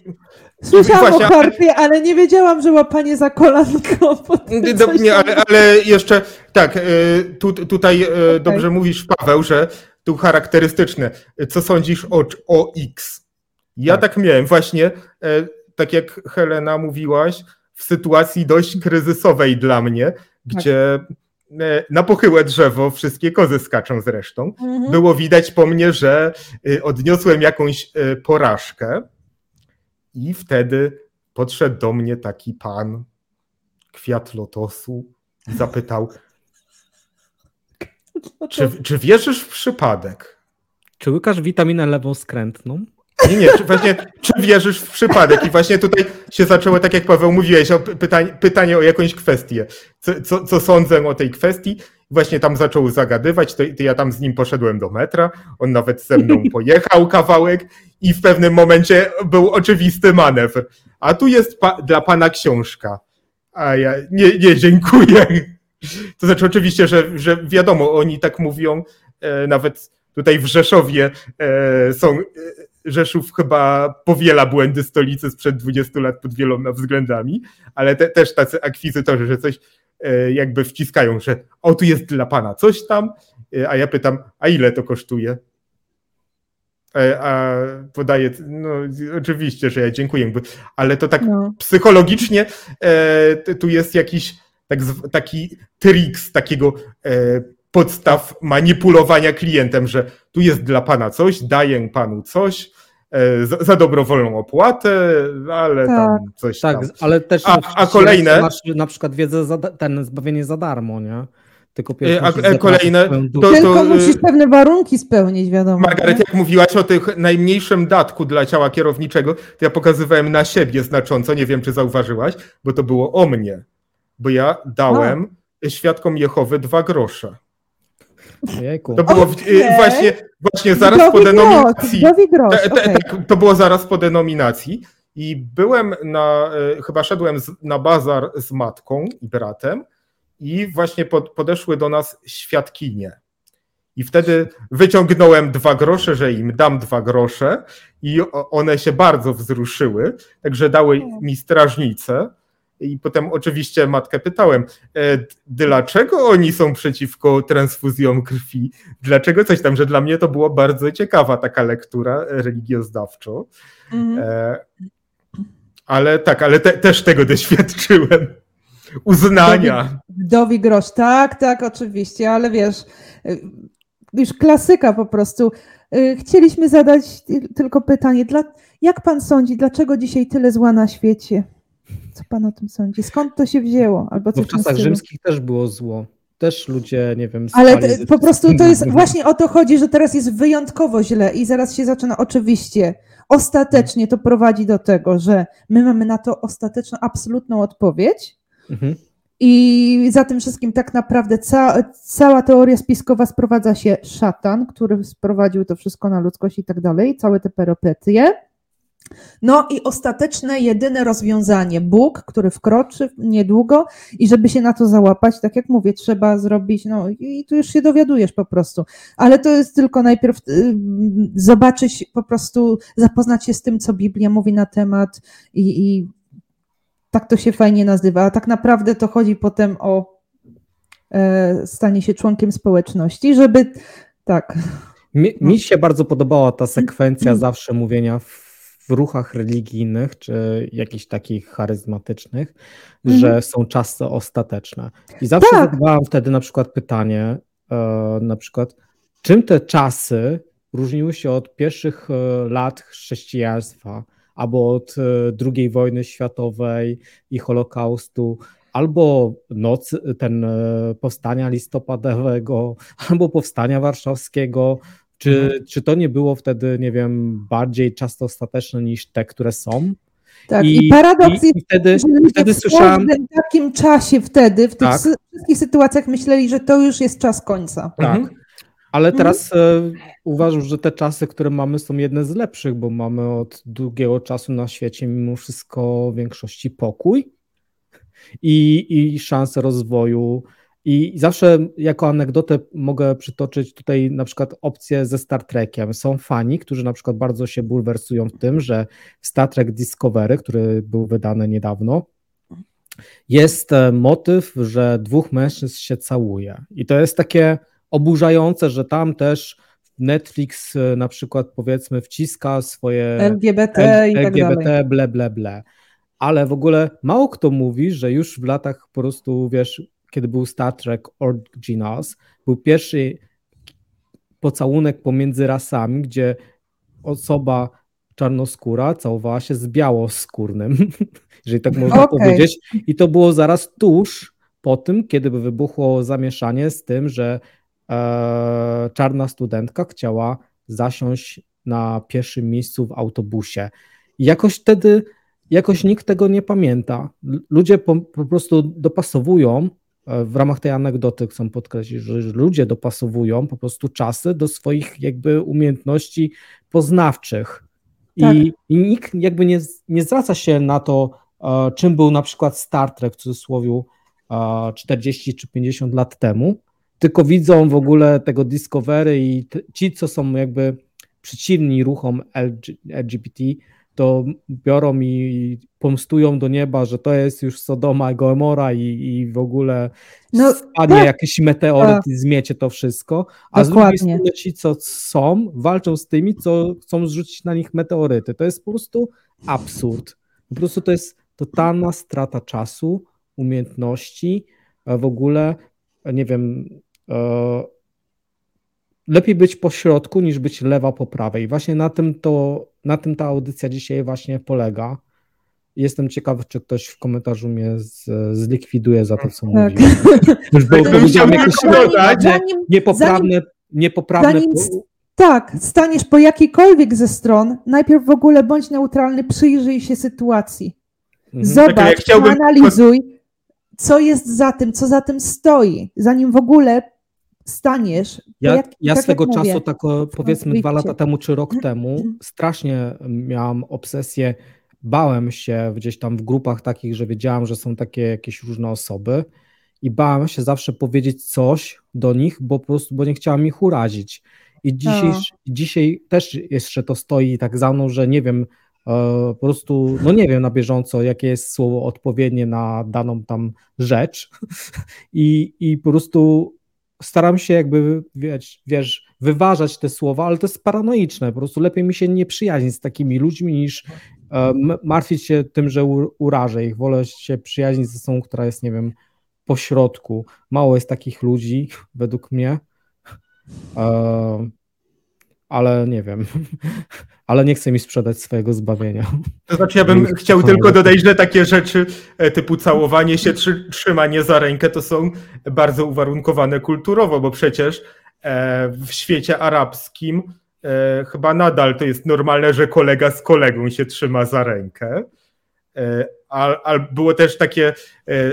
Słyszałam Właśnie, o harpie, ale nie wiedziałam, że łapanie za kolanko. Nie, ale, ale, jeszcze tak, e, tu, tutaj e, okay. dobrze mówisz, Paweł, że tu charakterystyczne. Co sądzisz o, o X? Ja tak. tak miałem właśnie, e, tak jak Helena mówiłaś, w sytuacji dość kryzysowej dla mnie, tak. gdzie E, na pochyłe drzewo, wszystkie kozy skaczą zresztą. Mhm. Było widać po mnie, że y, odniosłem jakąś y, porażkę i wtedy podszedł do mnie taki pan, kwiat lotosu i zapytał, czy, czy wierzysz w przypadek? Czy łykasz witaminę lewą skrętną? Nie, nie, czy, właśnie, czy wierzysz w przypadek? I właśnie tutaj się zaczęło, tak jak Paweł mówiłeś, o pytanie, pytanie o jakąś kwestię. Co, co, co sądzę o tej kwestii? Właśnie tam zaczął zagadywać, to, to ja tam z nim poszedłem do metra, on nawet ze mną pojechał kawałek i w pewnym momencie był oczywisty manewr. A tu jest pa dla pana książka. A ja nie, nie dziękuję. To znaczy oczywiście, że, że wiadomo, oni tak mówią, e, nawet tutaj w Rzeszowie e, są, e, Rzeszów chyba powiela błędy stolicy sprzed 20 lat pod wieloma względami, ale te, też tacy akwizytorzy, że coś jakby wciskają, że o tu jest dla pana coś tam, e, a ja pytam, a ile to kosztuje? E, a podaję, no oczywiście, że ja dziękuję, ale to tak no. psychologicznie e, tu jest jakiś tak, taki triks takiego e, podstaw manipulowania klientem, że tu jest dla pana coś, daję panu coś, za, za dobrowolną opłatę, ale tak. tam coś tak, tam. ale też a, a kolejne masz na przykład wiedzę za, ten zbawienie za darmo, nie? Tylko e, a, a kolejne. To, to, Tylko musisz pewne warunki spełnić, wiadomo. Margaret, nie? jak mówiłaś o tych najmniejszym datku dla ciała kierowniczego, to ja pokazywałem na siebie znacząco, nie wiem czy zauważyłaś, bo to było o mnie. Bo ja dałem a. świadkom Jehowy dwa grosze. Jejku. To było okay. właśnie, właśnie zaraz po denominacji. Grosz, okay. tak, to było zaraz po denominacji. I byłem na, e, chyba szedłem z, na bazar z matką i bratem i właśnie pod, podeszły do nas świadkinie. I wtedy wyciągnąłem dwa grosze, że im dam dwa grosze i one się bardzo wzruszyły, także dały mi strażnicę. I potem oczywiście matkę pytałem, e, dlaczego oni są przeciwko transfuzjom krwi? Dlaczego coś tam, że dla mnie to było bardzo ciekawa taka lektura religioznawczo. Mhm. E, ale tak, ale te, też tego doświadczyłem uznania. Wdowi grosz, tak, tak, oczywiście, ale wiesz, już klasyka po prostu. Chcieliśmy zadać tylko pytanie, dla, jak pan sądzi, dlaczego dzisiaj tyle zła na świecie? Co pan o tym sądzi? Skąd to się wzięło? Albo Bo w czasach rzymskich też było zło. Też ludzie, nie wiem. Ale te, po prostu to jest właśnie o to chodzi, że teraz jest wyjątkowo źle i zaraz się zaczyna. Oczywiście, ostatecznie to prowadzi do tego, że my mamy na to ostateczną, absolutną odpowiedź, Mhm. I za tym wszystkim tak naprawdę ca cała teoria spiskowa sprowadza się szatan, który sprowadził to wszystko na ludzkość i tak dalej, całe te perypetie. No i ostateczne, jedyne rozwiązanie, Bóg, który wkroczy niedługo i żeby się na to załapać, tak jak mówię, trzeba zrobić, no i tu już się dowiadujesz po prostu, ale to jest tylko najpierw y, zobaczyć, po prostu zapoznać się z tym, co Biblia mówi na temat i, i tak to się fajnie nazywa, a tak naprawdę to chodzi potem o e, stanie się członkiem społeczności, żeby tak. Mi, mi się bardzo podobała ta sekwencja zawsze mówienia w, w ruchach religijnych czy jakichś takich charyzmatycznych, mhm. że są czasy ostateczne. I zawsze tak. zadawałam wtedy na przykład pytanie, e, na przykład, czym te czasy różniły się od pierwszych e, lat chrześcijaństwa? albo od e, II wojny światowej i Holokaustu, albo noc, ten e, powstania listopadowego, albo powstania warszawskiego, czy, mhm. czy to nie było wtedy, nie wiem, bardziej ostateczne niż te, które są? Tak, i, i paradoks i, jest, wtedy, że wtedy w słyszałam... w takim czasie wtedy, w tych tak. wszystkich sytuacjach myśleli, że to już jest czas końca. Tak. Mhm. Ale mhm. teraz e, uważam, że te czasy, które mamy, są jedne z lepszych, bo mamy od długiego czasu na świecie mimo wszystko w większości pokój i, i szansę rozwoju. I zawsze jako anegdotę mogę przytoczyć tutaj na przykład opcję ze Star Trekiem. Są fani, którzy na przykład bardzo się bulwersują w tym, że Star Trek Discovery, który był wydany niedawno, jest e, motyw, że dwóch mężczyzn się całuje. I to jest takie oburzające, że tam też Netflix e, na przykład powiedzmy wciska swoje LGBT L, i tak LGBT, dalej. ble, ble, ble. Ale w ogóle mało kto mówi, że już w latach po prostu, wiesz, kiedy był Star Trek Originals, był pierwszy pocałunek pomiędzy rasami, gdzie osoba czarnoskóra całowała się z białoskórnym, jeżeli tak można okay. powiedzieć. I to było zaraz tuż po tym, kiedy wybuchło zamieszanie z tym, że E, czarna studentka chciała zasiąść na pierwszym miejscu w autobusie. I jakoś wtedy, jakoś nikt tego nie pamięta. Ludzie po, po prostu dopasowują w ramach tej anegdoty chcę podkreślić, że ludzie dopasowują po prostu czasy do swoich jakby umiejętności poznawczych. Tak. I, I, nikt jakby nie, nie zwraca się na to, czym był na przykład Star Trek w cudzysłowie 40 czy 50 lat temu, tylko widzą w ogóle tego Discovery i ci, co są jakby przeciwni ruchom LGBT, to biorą i pomstują do nieba, że to jest już Sodoma i Gomora i, i w ogóle no, spadnie tak, jakiś meteoryt i zmiecie to wszystko, a Dokładnie. z drugiej strony ci, co są, walczą z tymi, co chcą zrzucić na nich meteoryty. To jest po prostu absurd. Po prostu to jest totalna strata czasu, umiejętności, w ogóle, nie wiem, e, lepiej być po środku niż być lewa po prawej. Właśnie na tym, to, na tym ta audycja dzisiaj właśnie polega. Jestem ciekawy, czy ktoś w komentarzu mnie z, zlikwiduje za to, co tak. mówiłem. Już powiedziałem jakieś zanim, niepoprawne, zanim, niepoprawne zanim, tak, staniesz po jakiejkolwiek ze stron, najpierw w ogóle bądź neutralny, przyjrzyj się sytuacji. Mhm. Zobacz, tak, ja analizuj, co jest za tym, co za tym stoi, zanim w ogóle staniesz. Ja, jak, ja tak swego czasu, mówię, tak powiedzmy dwa lata temu czy rok temu, strasznie miałam obsesję, bałem się gdzieś tam w grupach takich, że wiedziałam, że są takie jakieś różne osoby i bałem się zawsze powiedzieć coś do nich, bo po prostu, bo nie chciałam ich urazić. I dzisiaj, dzisiaj też jeszcze to stoi tak za mną, że nie wiem, e, po prostu, no nie wiem na bieżąco, jakie jest słowo odpowiednie na daną tam rzecz i, i po prostu staram się jakby, wiesz, wiesz, wyważać te słowa, ale to jest paranoiczne, po prostu lepiej mi się nie przyjaźnić z takimi ludźmi niż e, martwić się tym, że urażę ich, wolę się przyjaźnić z osobą, która jest, nie wiem, po środku. Mało jest takich ludzi, według mnie, e, ale nie wiem, ale nie chcę mi sprzedać swojego zbawienia. To znaczy ja bym chciał tylko dodać, że takie rzeczy e, typu całowanie się, trzymanie za rękę to są bardzo uwarunkowane kulturowo, bo przecież e, w świecie arabskim e, chyba nadal to jest normalne, że kolega z kolegą się trzyma za rękę. A, było też takie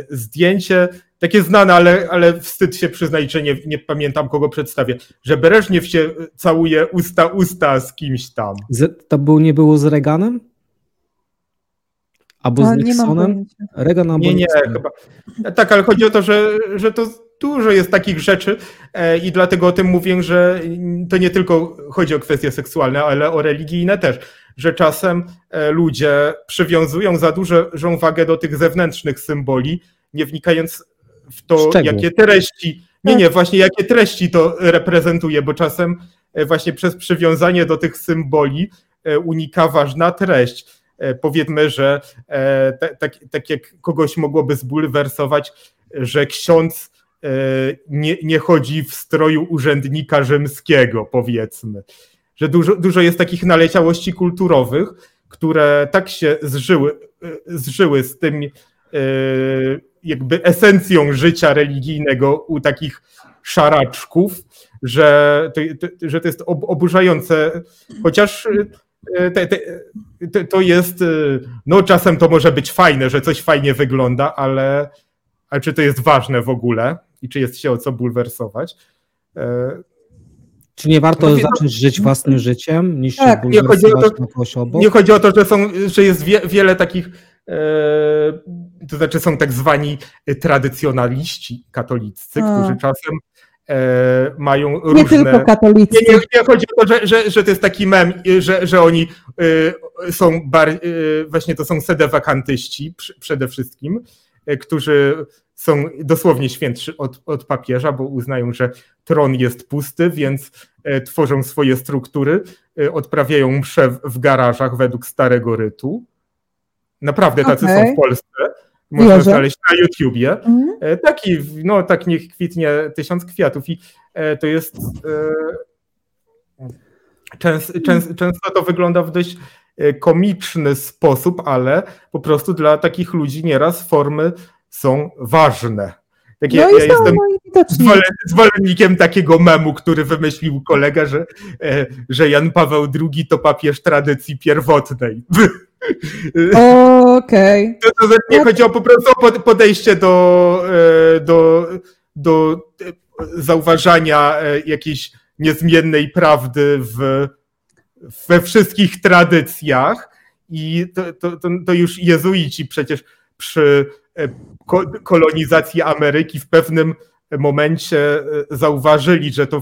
zdjęcie takie znane, ale, ale wstyd się przyznać, że nie, nie pamiętam kogo przedstawię, że Bereżniew się całuje usta usta z kimś tam. Z, to był, nie było z Reaganem? Albo z Nixonem? Reagan albo Nie, nie, Nixon. chyba. Tak, ale chodzi o to, że, że to dużo jest takich rzeczy e, i dlatego o tym mówię, że to nie tylko chodzi o kwestie seksualne, ale o religijne też, że czasem e, ludzie przywiązują za dużą wagę do tych zewnętrznych symboli, nie wnikając w to, jakie treści, nie, nie, właśnie jakie treści to reprezentuje, bo czasem e, właśnie przez przywiązanie do tych symboli e, unika ważna treść. E, powiedzmy, że tak, tak jak kogoś mogłoby zbulwersować, że ksiądz nie, nie chodzi w stroju urzędnika rzymskiego, powiedzmy. Że dużo, dużo jest takich naleciałości kulturowych, które tak się zżyły, zżyły z tym jakby esencją życia religijnego u takich szaraczków, że to, to że to jest oburzające, chociaż e, te, te, to jest, e, no czasem to może być fajne, że coś fajnie wygląda, ale, ale czy to jest ważne w ogóle i czy jest się o co bulwersować? E, czy nie warto no, zacząć żyć własnym życiem niż tak, się nie chodzi o to? Nie chodzi o to, że, są, że jest wie, wiele takich to znaczy są tak zwani tradycjonaliści katoliccy, A. którzy czasem e, mają różne... Nie tylko katolicy. Nie, nie, nie chodzi o to, że, że, że to jest taki mem, że, że oni e, są bar... właśnie to są sedewakantyści przede wszystkim, którzy są dosłownie świętszy od, od papieża, bo uznają, że tron jest pusty, więc tworzą swoje struktury, odprawiają msze w garażach według starego rytu Naprawdę tacy okay. są w Polsce. Można Wierzę. znaleźć na YouTubie. Mhm. E, taki, no tak niech kwitnie tysiąc kwiatów i e, to jest e, częst, częst, często to wygląda w dość komiczny sposób, ale po prostu dla takich ludzi nieraz formy są ważne. Takie, no ja jestem zwolennikiem takiego memu, który wymyślił kolega, że, że Jan Paweł II to papież tradycji pierwotnej. Okej. To, to nie chodziło po prostu o podejście do, e, do, do e, zauważania e, jakiejś niezmiennej prawdy w, we wszystkich tradycjach. I to, to, to, to już jezuici przecież przy kolonizacji Ameryki w pewnym momencie zauważyli, że to,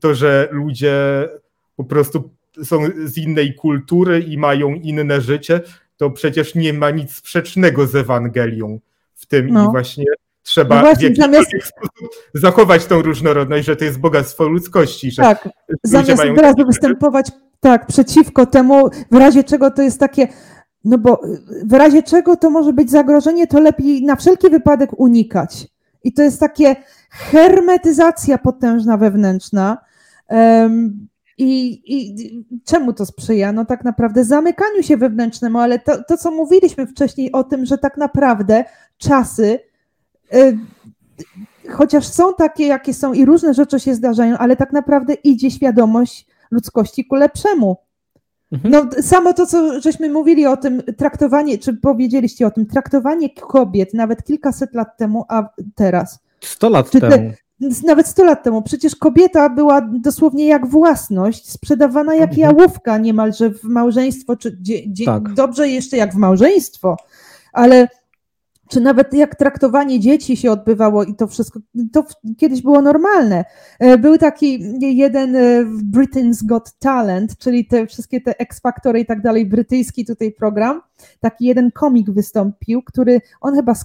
to że ludzie po prostu są z innej kultury i mają inne życie, to przecież nie ma nic sprzecznego z Ewangelią w tym no. i właśnie trzeba no właśnie, w zamiast... sposób zachować tą różnorodność, że to jest bogactwo ludzkości. Że tak, zamiast od razu występować tak przeciwko temu, w razie czego to jest takie, no bo w razie czego to może być zagrożenie, to lepiej na wszelki wypadek unikać. I to jest takie hermetyzacja potężna wewnętrzna. Um, i, I, czemu to sprzyja? No tak naprawdę zamykaniu się wewnętrznemu, ale to, to co mówiliśmy wcześniej o tym, że tak naprawdę czasy, y, chociaż są takie, jakie są i różne rzeczy się zdarzają, ale tak naprawdę idzie świadomość ludzkości ku lepszemu. Mhm. No, samo to, co żeśmy mówili o tym traktowanie, czy powiedzieliście o tym, traktowanie kobiet nawet kilkaset lat temu, a teraz. Sto lat czy temu. Te, nawet 100 lat temu. Przecież kobieta była dosłownie jak własność, sprzedawana jak mhm. jałówka niemalże w małżeństwo, czy dzie, dzie, tak. dobrze jeszcze jak w małżeństwo, ale czy nawet jak traktowanie dzieci się odbywało i to wszystko, to kiedyś było normalne. E, był taki jeden e, w Britain's Got Talent, czyli te wszystkie te X-Factory i tak dalej, brytyjski tutaj program, taki jeden komik wystąpił, który on chyba z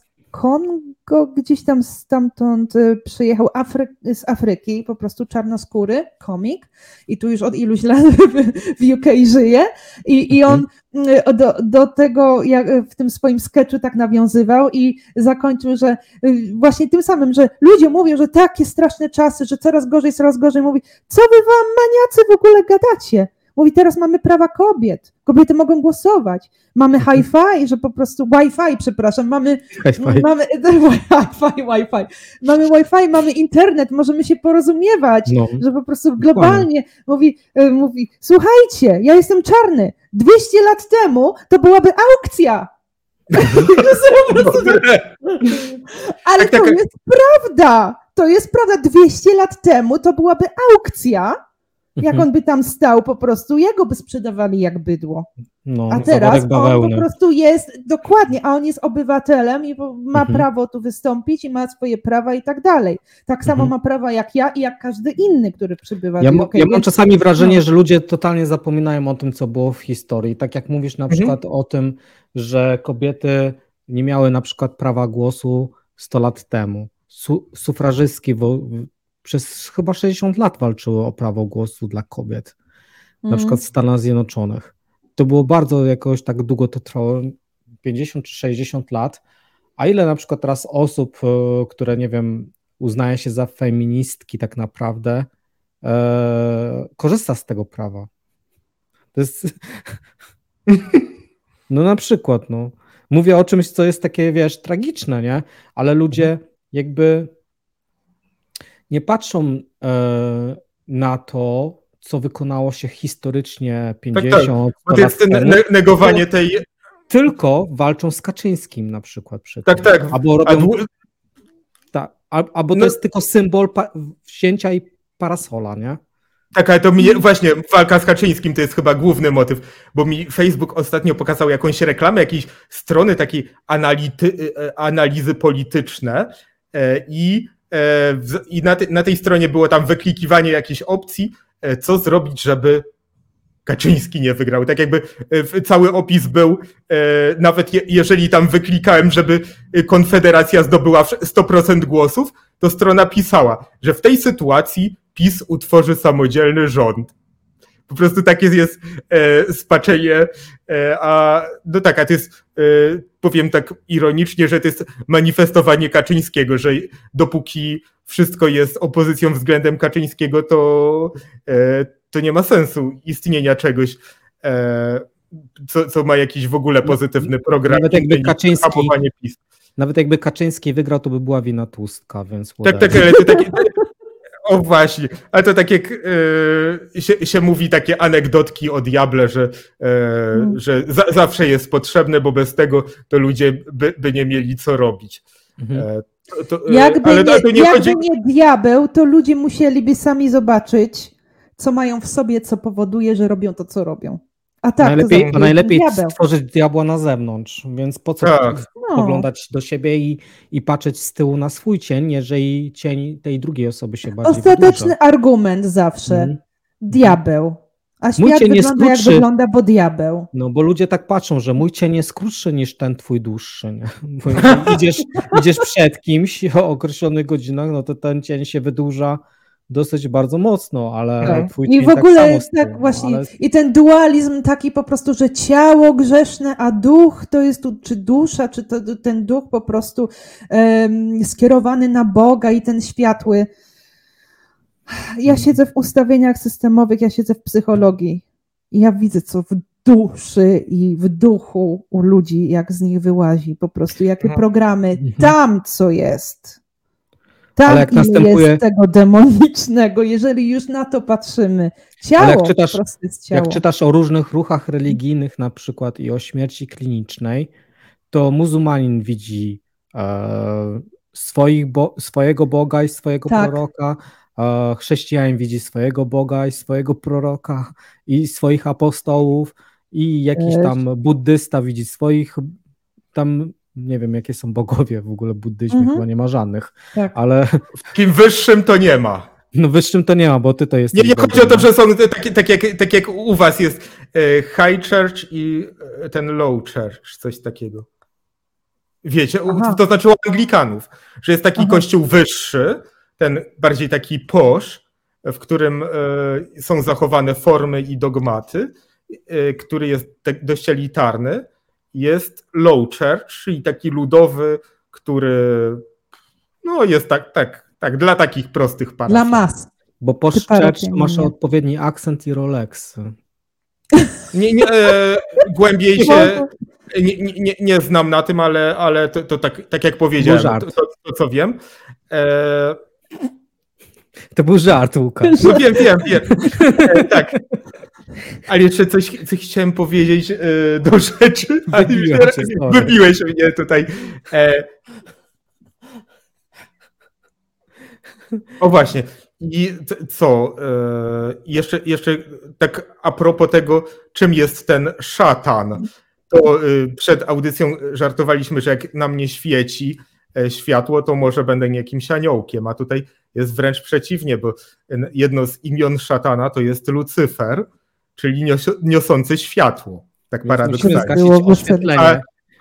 Kongo gdzieś tam stamtąd y, przyjechał Afry z Afryki, po prostu czarnoskóry, komik i tu już od iluś lat w UK żyje i, i on y, do, do tego jak w tym swoim sketchu tak nawiązywał i zakończył, że y, właśnie tym samym, że ludzie mówią, że takie straszne czasy, że coraz gorzej, coraz gorzej, mówi, co wy wam maniacy w ogóle gadacie? Mówi, teraz mamy prawa kobiet. Kobiety mogą głosować. Mamy mhm. hi-fi, że po prostu Wi-Fi, przepraszam, mamy Wi-Fi. mamy Wi-Fi, Wi-Fi. Mamy Wi-Fi, mamy internet, możemy się porozumiewać, no. że po prostu globalnie mówi, e, mówi, słuchajcie, ja jestem czarny. 200 lat temu to byłaby aukcja. Ale tak, to tak. jest prawda. To jest prawda. 200 lat temu to byłaby aukcja jak on by tam stał po prostu, jego by sprzedawali jak bydło. No, a teraz on po prostu jest, dokładnie, a on jest obywatelem i ma mhm. prawo tu wystąpić i ma swoje prawa i tak dalej. Tak samo mhm. ma prawa jak ja i jak każdy inny, który przybywa. Ja, ja mam czasami wrażenie, no. że ludzie totalnie zapominają o tym, co było w historii. Tak jak mówisz na mhm. przykład o tym, że kobiety nie miały na przykład prawa głosu 100 lat temu. Su, sufrażystki przez chyba 60 lat walczyły o prawo głosu dla kobiet, mm. na przykład w Stanach Zjednoczonych. To było bardzo jakoś tak długo to trwało, 50 czy 60 lat. A ile na przykład teraz osób, e, które nie wiem, uznaje się za feministki tak naprawdę, e, korzysta z tego prawa? To jest. No na przykład, no. Mówię o czymś, co jest takie, wiesz, tragiczne, nie? Ale ludzie mhm. jakby nie patrzą e, na to, co wykonało się historycznie 50 tak, tak. To jest ne negowanie tej. Tylko walczą z Kaczyńskim na przykład. Przy tak, tak. Albo, robią, tak, albo to no. jest tylko symbol wzięcia i parasola, nie? Tak, ale to mi właśnie walka z Kaczyńskim to jest chyba główny motyw, bo mi Facebook ostatnio pokazał jakąś reklamę jakiejś strony takiej anality, e, analizy polityczne e, i E, i na, te, na tej stronie było tam wyklikiwanie jakiejś opcji, e, co zrobić, żeby Kaczyński nie wygrał. Tak jakby e, cały opis był, nawet jeżeli tam wyklikałem, żeby Konfederacja zdobyła 100% głosów, to strona pisała, że w tej sytuacji PiS utworzy samodzielny rząd. Po prostu takie jest e, spaczenie, e, a no tak, a to jest, e, powiem tak ironicznie, że to jest manifestowanie Kaczyńskiego, że dopóki wszystko jest opozycją względem Kaczyńskiego, to, e, to nie ma sensu istnienia czegoś, e, co, co ma jakiś w ogóle pozytywny program. Nawet jakby Kaczyński, nawet jakby Kaczyński wygrał, to by była wina Tłustka, więc... Tak, tak, ale to takie, O właśnie, ale to tak jak e, się, się, mówi takie anegdotki o diable, że, e, hmm. że za, zawsze jest potrzebne, bo bez tego to ludzie by, by nie mieli co robić. Mhm. E, to, to, jakby, ale, nie, nie, jakby chodzi... nie diabeł, to ludzie musieliby sami zobaczyć, co mają w sobie, co powoduje, że robią to, co robią. A tak, najlepiej, to najlepiej stworzyć diabła na zewnątrz, więc po co tak. no. do siebie i, i patrzeć z tyłu na swój cień, jeżeli cień tej drugiej osoby się bardziej Ostateczny wydłuża. argument zawsze. Mm. Diabeł. A świat wygląda jak wygląda, bo diabeł. No bo ludzie tak patrzą, że mój cień jest krótszy niż ten twój dłuższy. Nie? Bo idziesz, idziesz przed kimś o określonych godzinach, no to ten cień się wydłuża dosyć bardzo mocno, ale tak. twój I w tak ogóle tak, tak właśnie ale... i ten dualizm taki po prostu, że ciało grzeszne, a duch to jest tu, czy dusza, czy to, ten duch po prostu um, skierowany na Boga i ten światły. Ja mhm. siedzę w ustawieniach systemowych, ja siedzę w psychologii i ja widzę, co w duszy i w duchu u ludzi, jak z nich wyłazi po prostu, jakie programy, mhm. tam co jest. Jak następuje... jest tego demonicznego, jeżeli już na to patrzymy. Ciało jak czytasz, ciało. Jak czytasz o różnych ruchach religijnych na przykład i o śmierci klinicznej, to muzułmanin widzi e, swoich bo, swojego Boga i swojego tak. proroka, e, chrześcijanin widzi swojego Boga i swojego proroka i swoich apostołów i jakiś tam buddysta widzi swoich tam nie wiem, jakie są bogowie w ogóle w buddyzmie, mhm. chyba nie ma żadnych, tak. ale... W kim wyższym to nie ma. No wyższym to nie ma, bo ty to jest. Nie, nie chodzi o to, że są takie, tak, jak, tak jak u was jest e, High Church i e, ten Low Church, coś takiego. Wiecie, Aha. to znaczy u Anglikanów, że jest taki Aha. kościół wyższy, ten bardziej taki posz, w którym e, są zachowane formy i dogmaty, który jest dość elitarny, jest low church, czyli taki ludowy, który no jest tak, tak, tak dla takich prostych parafii. Dla mas. Bo po church masz odpowiedni akcent i Rolex. Nie, nie, e, głębiej się nie, nie, nie, znam na tym, ale, ale to, to tak, tak jak powiedziałem, to, to, to, co wiem. E, to był żart, Łukasz. No wiem, wiem, wiem. E, tak. Ale jeszcze coś, coś chciałem powiedzieć e, do rzeczy, ale wybiłeś mnie tutaj. E, o właśnie. I co? Jeszcze, jeszcze tak a propos tego, czym jest ten szatan. To przed audycją żartowaliśmy, że jak na mnie świeci światło, to może będę jakimś aniołkiem, a tutaj jest wręcz przeciwnie, bo jedno z imion szatana to jest Lucyfer, czyli niosący światło. Tak paradoksalnie.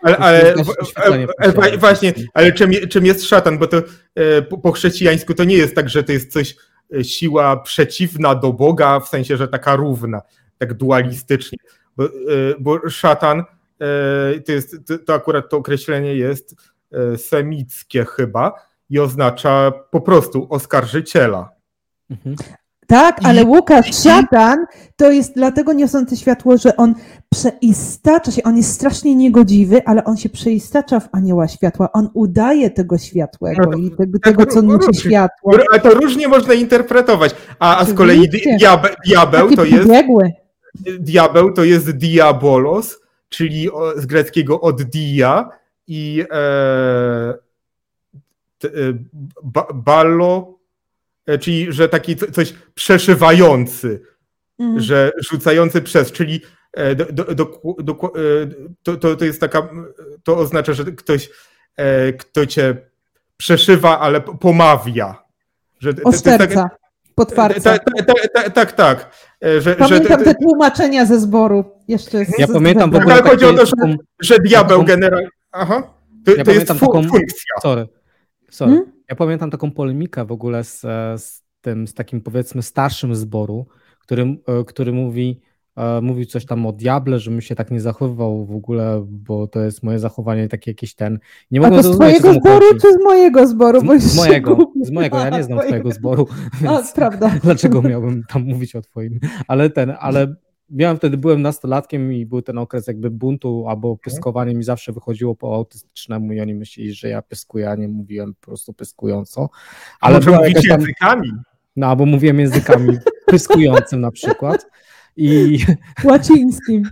Ale, ale, ale, ale właśnie, ale czym, czym jest szatan? Bo to e, po, po chrześcijańsku to nie jest tak, że to jest coś e, siła przeciwna do Boga, w sensie, że taka równa, tak dualistycznie. Bo, e, bo szatan to jest, to akurat to określenie jest semickie chyba i oznacza po prostu oskarżyciela. Mhm. Tak, ale Łukasz, szatan to jest dlatego niosący światło, że on przeistacza się, on jest strasznie niegodziwy, ale on się przeistacza w anioła światła, on udaje tego światłego no i tego, tak, tego co niesie światło. Ale to różnie można interpretować, a, a z kolei diabeł, diabeł to jest... Biegły. Diabeł to jest diabolos, czyli z greckiego od dia i e, t, e, ba, ballo czyli że taki coś przeszywający, mhm. że rzucający przez, czyli e, do, do, do, e, to, to, to jest taka, to oznacza, że ktoś, kto cię przeszywa, ale pomawia. Że. Tak, potwarca. Tak, tak, tak, tak. Że, Pamiętam że, te tłumaczenia ze zboru. Jeszcze z, ja z, pamiętam ogóle. Ale chodzi o to, że, że diabeł generalnie. Aha. To, ja to jest fu taką, funkcja. Sorry. Sorry. Hmm? Ja pamiętam taką polemikę w ogóle z, z tym, z takim powiedzmy starszym zboru, który, e, który mówi, e, mówił coś tam o diable, żebym się tak nie zachowywał w ogóle, bo to jest moje zachowanie takie jakieś ten. Nie mogę A to z twojego zboru czy z mojego zboru? Z, z mojego, z mojego, ja nie znam twojego zboru. A, prawda. Dlaczego miałbym tam mówić o twoim? Ale ten, ale miałem wtedy, byłem nastolatkiem i był ten okres jakby buntu albo pyskowanie mi zawsze wychodziło po autystycznemu i oni myśleli, że ja pyskuję, a nie mówiłem po prostu pyskująco. Ale Może mówić tam... językami. No albo mówiłem językami pyskującym na przykład. I Łacińskim.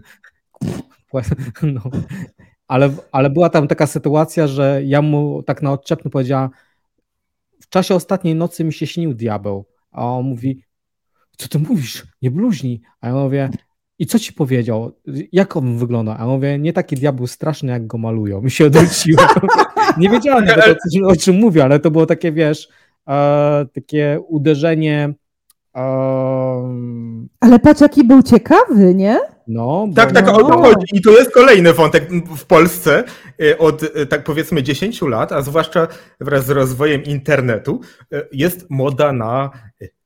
no. ale, ale była tam taka sytuacja, że ja mu tak na odczepny powiedziałam, w czasie ostatniej nocy mi się śnił diabeł, a on mówi, co ty mówisz, nie bluźnij, a ja mówię, i co ci powiedział? Jak on wygląda? A ja mówię, nie taki diabeł straszny, jak go malują. Mi się odwróciło. nie wiedziałem nawet o, czym- o czym mówię, ale to było takie, wiesz, e, takie uderzenie em, Ale patrz, jaki był ciekawy, nie? no, Tak, tak, o to No. chodzi. I to jest kolejny wątek w Polsce y, od y, tak powiedzmy 10 lat, a zwłaszcza wraz z rozwojem internetu, jest moda na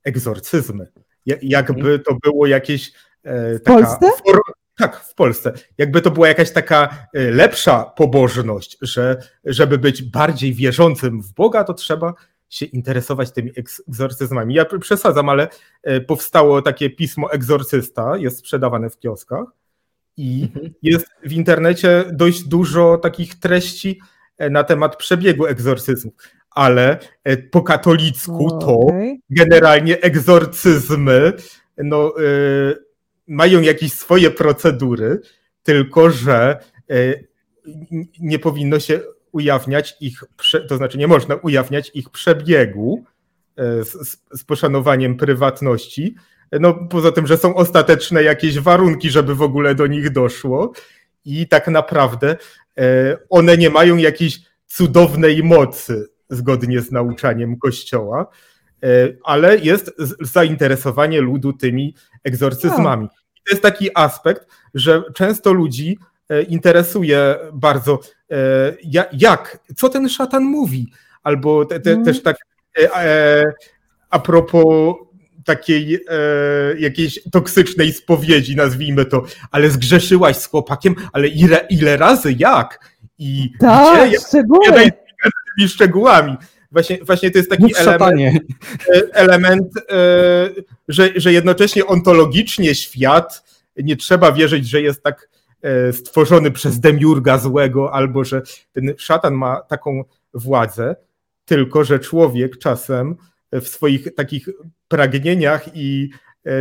egzorcyzmy. Ja- Jakby to było jakieś e, taka Polsce? for- tak, w Polsce. Jakby to była jakaś taka e, lepsza pobożność, że żeby być bardziej wierzącym w Boga, to trzeba się interesować tymi egz- egzorcyzmami. Ja przesadzam, ale e, powstało takie pismo egzorcysta, jest sprzedawane w kioskach i Mhm. jest w internecie dość dużo takich treści na temat przebiegu egzorcyzmów, ale e, po katolicku to Okej. generalnie egzorcyzmy no, y, mają jakieś swoje procedury, tylko że y, nie powinno się ujawniać ich, to znaczy nie można ujawniać ich przebiegu y, z, z, poszanowaniem prywatności. No, poza tym, że są ostateczne jakieś warunki, żeby w ogóle do nich doszło i tak naprawdę one nie mają jakiejś cudownej mocy zgodnie z nauczaniem Kościoła, e, ale jest zainteresowanie ludu tymi egzorcyzmami. I to jest taki aspekt, że często ludzi e, interesuje bardzo, e, ja- jak, co ten szatan mówi, albo te, te, Mm. też tak a propos takiej e, jakiejś toksycznej spowiedzi, nazwijmy to, ale zgrzeszyłaś z chłopakiem, ale ile, ile razy, jak? I Tak, gdzie, szczegóły. gadaj tymi szczegółami. Właśnie, właśnie to jest taki Mów element, szatanie. e, element e, że, że jednocześnie ontologicznie świat nie trzeba wierzyć, że jest tak e, stworzony przez demiurga złego, albo że ten szatan ma taką władzę, tylko że człowiek czasem w swoich takich pragnieniach i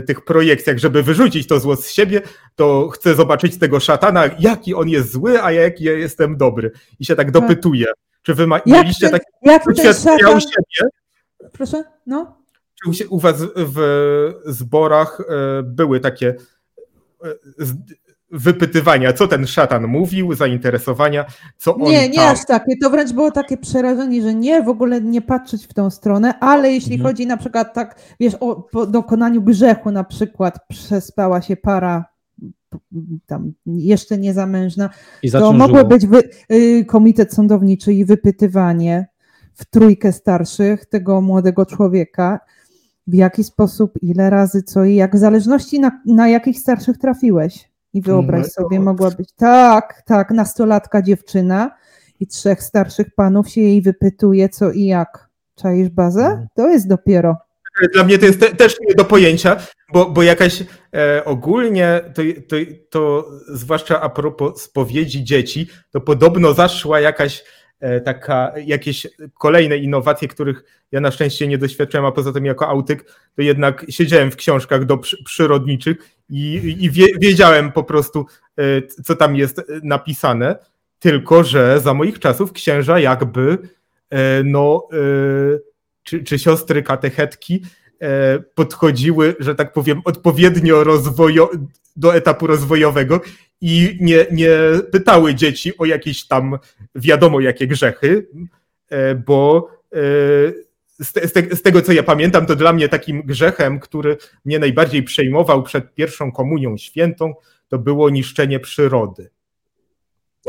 tych projekcjach, żeby wyrzucić to zło z siebie, to chce zobaczyć tego szatana, jaki on jest zły, a jaki ja jestem dobry. I się tak dopytuje. Czy wy ma, Jak mieliście ten, takie jak doświadczenia u siebie? Proszę, no. Czy u, was w zborach e, były takie e, wypytywania, co ten szatan mówił, zainteresowania, co on Nie, nie tam... aż takie. To wręcz było takie przerażenie, że nie, w ogóle nie patrzeć w tą stronę, ale jeśli Mhm. chodzi na przykład tak, wiesz, o dokonaniu grzechu na przykład przespała się para tam jeszcze niezamężna, I to mogło być wy, y, komitet sądowniczy i wypytywanie w trójkę starszych tego młodego człowieka, w jaki sposób, ile razy, co i jak, w zależności na, na jakich starszych trafiłeś. I wyobraź No to- sobie, mogła być tak, tak, nastolatka dziewczyna i trzech starszych panów się jej wypytuje, co i jak. Czaisz bazę? Mhm. To jest dopiero. Dla mnie to jest te, też nie do pojęcia, bo, bo jakaś e, ogólnie, to, to, to zwłaszcza a propos spowiedzi dzieci, to podobno zaszła jakaś e, taka, jakieś kolejne innowacje, których ja na szczęście nie doświadczyłem, a poza tym jako autyk, to jednak siedziałem w książkach do przy, przyrodniczych i, i wie, wiedziałem po prostu, e, co tam jest napisane, tylko że za moich czasów księża jakby e, no e, czy, czy siostry katechetki podchodziły, że tak powiem, odpowiednio rozwojo, do etapu rozwojowego i nie, nie pytały dzieci o jakieś tam wiadomo jakie grzechy, e, bo e, z, te, z, te, z tego co ja pamiętam, to dla mnie takim grzechem, który mnie najbardziej przejmował przed pierwszą komunią świętą, to było niszczenie przyrody.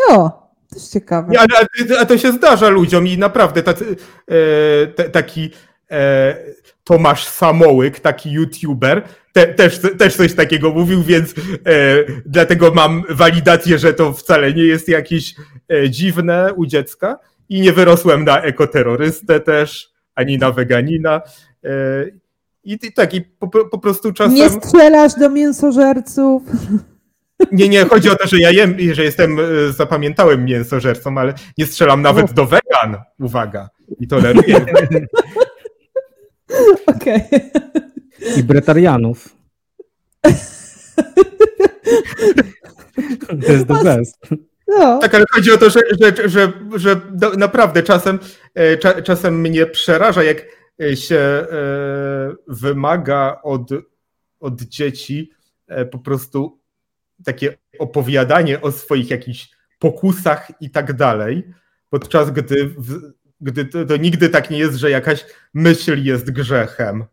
O, też ciekawe. Nie, ale, ale to się zdarza ludziom i naprawdę tacy, e, te, taki e, Tomasz Samołyk, taki youtuber, te, też, też coś takiego mówił, więc e, dlatego mam walidację, że to wcale nie jest jakieś e, dziwne u dziecka i nie wyrosłem na ekoterrorystę też, ani na weganina. E, i, I tak, i po, po prostu czasem... Nie strzelasz do mięsożerców. Nie, nie, chodzi o to, że ja jem, że jestem e, zapamiętałym mięsożercą, ale nie strzelam nawet do wegan, uwaga, i toleruję. Okej. I bretarianów. To jest the best. No. Tak, ale chodzi o to, że, że, że, że do, naprawdę czasem, e, cza, czasem mnie przeraża, jak e, się e, wymaga od, od dzieci e, po prostu takie opowiadanie o swoich jakichś pokusach i tak dalej, podczas gdy, w, gdy to, to nigdy tak nie jest, że jakaś myśl jest grzechem.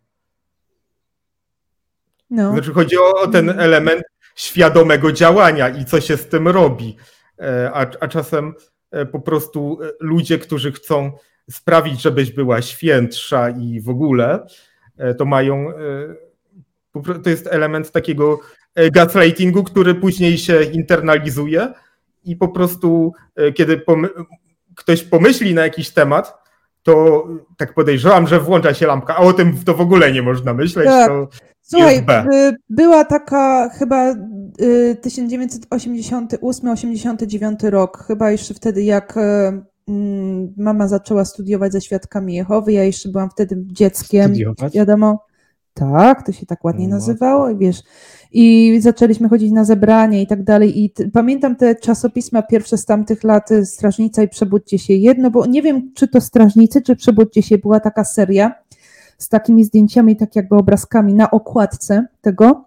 no. Znaczy chodzi o, o ten element świadomego działania i co się z tym robi. E, A, a czasem e, po prostu e, ludzie, którzy chcą sprawić, żebyś była świętsza i w ogóle, to mają. To jest element takiego gaslightingu, który później się internalizuje i po prostu, kiedy ktoś pomyśli na jakiś temat, to tak podejrzewam, że włącza się lampka, a o tym to w ogóle nie można myśleć. Tak. To Słuchaj, y, była taka chyba y, 1988-89 rok, chyba jeszcze wtedy jak y, mm, mama zaczęła studiować ze świadkami Jehowy, ja jeszcze byłam wtedy dzieckiem, Studiować? wiadomo. Tak, to się tak ładnie No. nazywało, i wiesz. I zaczęliśmy chodzić na zebranie i tak dalej. I t- pamiętam te czasopisma pierwsze z tamtych lat, y, Strażnica i Przebudźcie się. Jedno, bo nie wiem, czy to Strażnicy, czy Przebudźcie się, była taka seria z takimi zdjęciami, tak jakby obrazkami na okładce tego.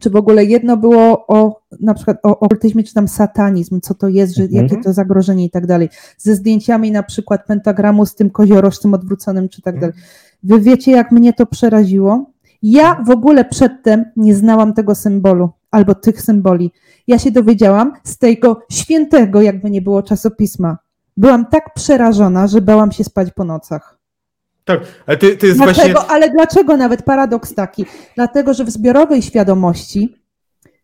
Czy w ogóle jedno było o na przykład o okultyzmie, czy tam satanizm, co to jest, że, Mhm. jakie to zagrożenie i tak dalej. Ze zdjęciami na przykład pentagramu z tym koziorożcem odwróconym, czy tak Mhm. dalej. Wy wiecie, jak mnie to przeraziło? Ja w ogóle przedtem nie znałam tego symbolu albo tych symboli. Ja się dowiedziałam z tego świętego, jakby nie było czasopisma. Byłam tak przerażona, że bałam się spać po nocach. tak, ale to, to jest Dlaczego, właśnie. ale dlaczego nawet paradoks taki? Dlatego, że w zbiorowej świadomości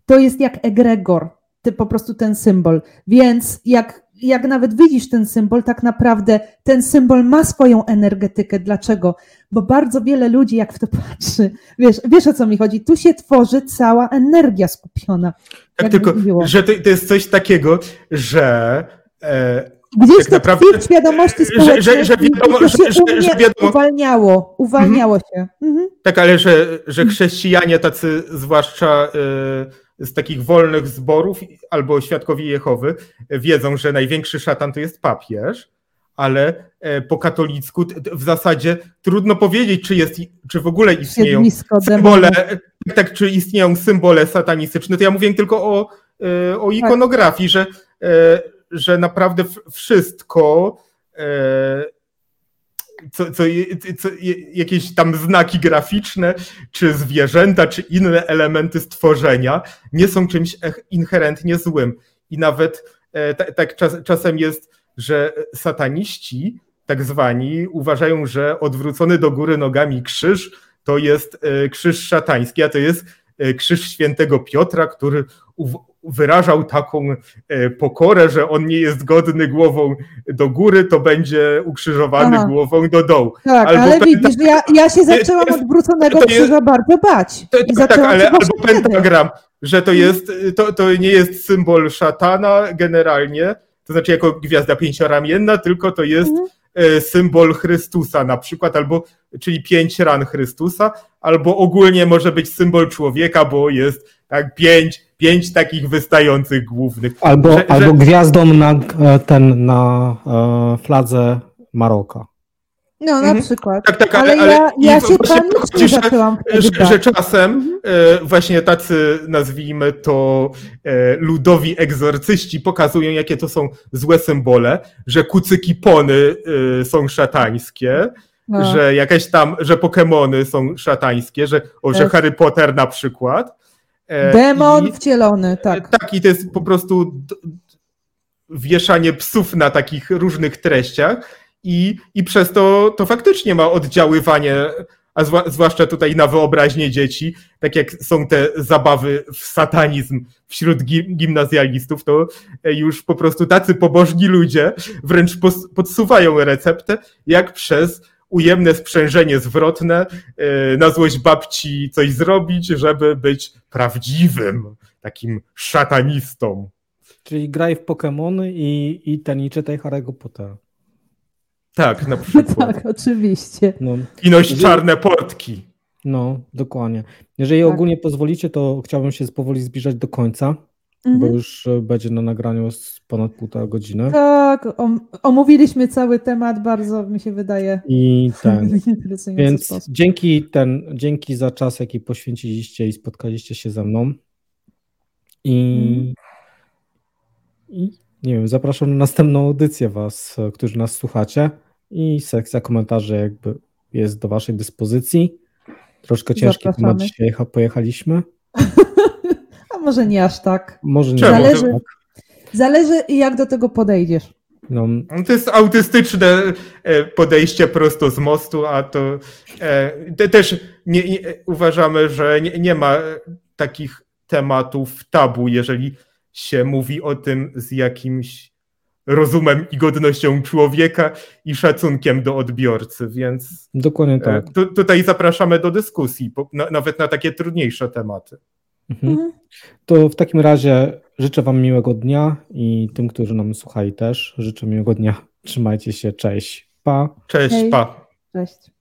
to jest jak egregor, ty, po prostu ten symbol. Więc jak, jak nawet widzisz ten symbol, tak naprawdę ten symbol ma swoją energetykę. Dlaczego? Bo bardzo wiele ludzi, jak w to patrzy, wiesz, wiesz o co mi chodzi, tu się tworzy cała energia skupiona. Tak, tylko, że to, to jest coś takiego, że. E, Gdzieś tak to naprawdę- w świadomości że- że- społecznej że i wiadomo- to że- się że- mnie że wiadomo- uwalniało, uwalniało się. Mhm. tak, ale że, że chrześcijanie, tacy zwłaszcza e, z takich wolnych zborów albo świadkowie Jehowy, wiedzą, że największy szatan to jest papież, ale e, po katolicku w zasadzie trudno powiedzieć, czy, jest, czy w ogóle istnieją symbole, tak, tak, czy istnieją symbole satanistyczne, to ja mówię tylko o, e, o ikonografii, że, e, że naprawdę wszystko, co, co, co, jakieś tam znaki graficzne, czy zwierzęta, czy inne elementy stworzenia nie są czymś inherentnie złym. I nawet e, ta- tak czas, czasem jest, że sataniści, tak zwani, uważają, że odwrócony do góry nogami krzyż to jest e, krzyż szatański, a to jest krzyż świętego Piotra, który wyrażał taką e, pokorę, że on nie jest godny głową do góry, to będzie ukrzyżowany Aha. głową do dołu. Tak, Albo ale penta- widzisz, ja, ja się zaczęłam jest- odwróconego to jest- krzyża bardzo bać. To, I tak, ale albo pentagram, że to jest, to, to nie jest symbol szatana generalnie, to znaczy jako gwiazda pięcioramienna, tylko to jest Mhm. E, symbol Chrystusa na przykład, albo czyli pięć ran Chrystusa, albo ogólnie może być symbol człowieka, bo jest tak pięć, pięć takich wystających głównych. Albo, Że- że- albo gwiazdą na e, ten na e, fladze Maroka. No, na Mhm. przykład. Tak, tak, ale, ale- ale ja, ja się panicznie chodzi, zaczęłam że, że czasem e, właśnie tacy, nazwijmy to, e, ludowi egzorcyści pokazują, jakie to są złe symbole, że kucyki pony e, są szatańskie, No. że jakieś tam, że Pokemony są szatańskie, że, o, że Tak. Harry Potter na przykład. E, Demon i- wcielony, tak. tak, i to jest po prostu wieszanie psów na takich różnych treściach i, i przez to to faktycznie ma oddziaływanie, a zwa, zwłaszcza tutaj na wyobraźnię dzieci, tak jak są te zabawy w satanizm wśród gi, gimnazjalistów, to już po prostu tacy pobożni ludzie wręcz podsuwają receptę, jak przez ujemne sprzężenie zwrotne e, na złość babci coś zrobić, żeby być prawdziwym takim szatanistą. Czyli graj w Pokémony i, i ten i czytaj Harry'ego Pottera. Tak, na przykład. tak, oczywiście. No, I noś czarne portki. no, dokładnie. Jeżeli Tak. ogólnie pozwolicie, to chciałbym się powoli zbliżać do końca, bo Mhm. już e, będzie na nagraniu z ponad półtora godziny. Tak, om- omówiliśmy cały temat bardzo, mi się wydaje, I ten. Więc sposób. dzięki, ten, dzięki za czas, jaki poświęciliście i spotkaliście się ze mną. I, Mhm. i nie wiem, zapraszam na następną audycję Was, e, którzy nas słuchacie. I sekcja komentarzy jakby jest do Waszej dyspozycji. Troszkę ciężki temat Zapraszamy. dzisiaj jecha- pojechaliśmy. A może nie aż tak. Może nie Czemu? Zależy, tak. zależy jak do tego podejdziesz. No, To jest autystyczne e, podejście prosto z mostu, a to e, te, też nie, nie, uważamy, że nie, nie ma takich tematów tabu, jeżeli się mówi o tym z jakimś rozumem i godnością człowieka i szacunkiem do odbiorcy, więc dokładnie e, tak. tu, tutaj zapraszamy do dyskusji, po, na, nawet na takie trudniejsze tematy. Mhm. Mhm. To w takim razie życzę Wam miłego dnia i tym, którzy nam słuchali też życzę miłego dnia. Trzymajcie się, cześć. Pa. Cześć, Hej. pa. Cześć.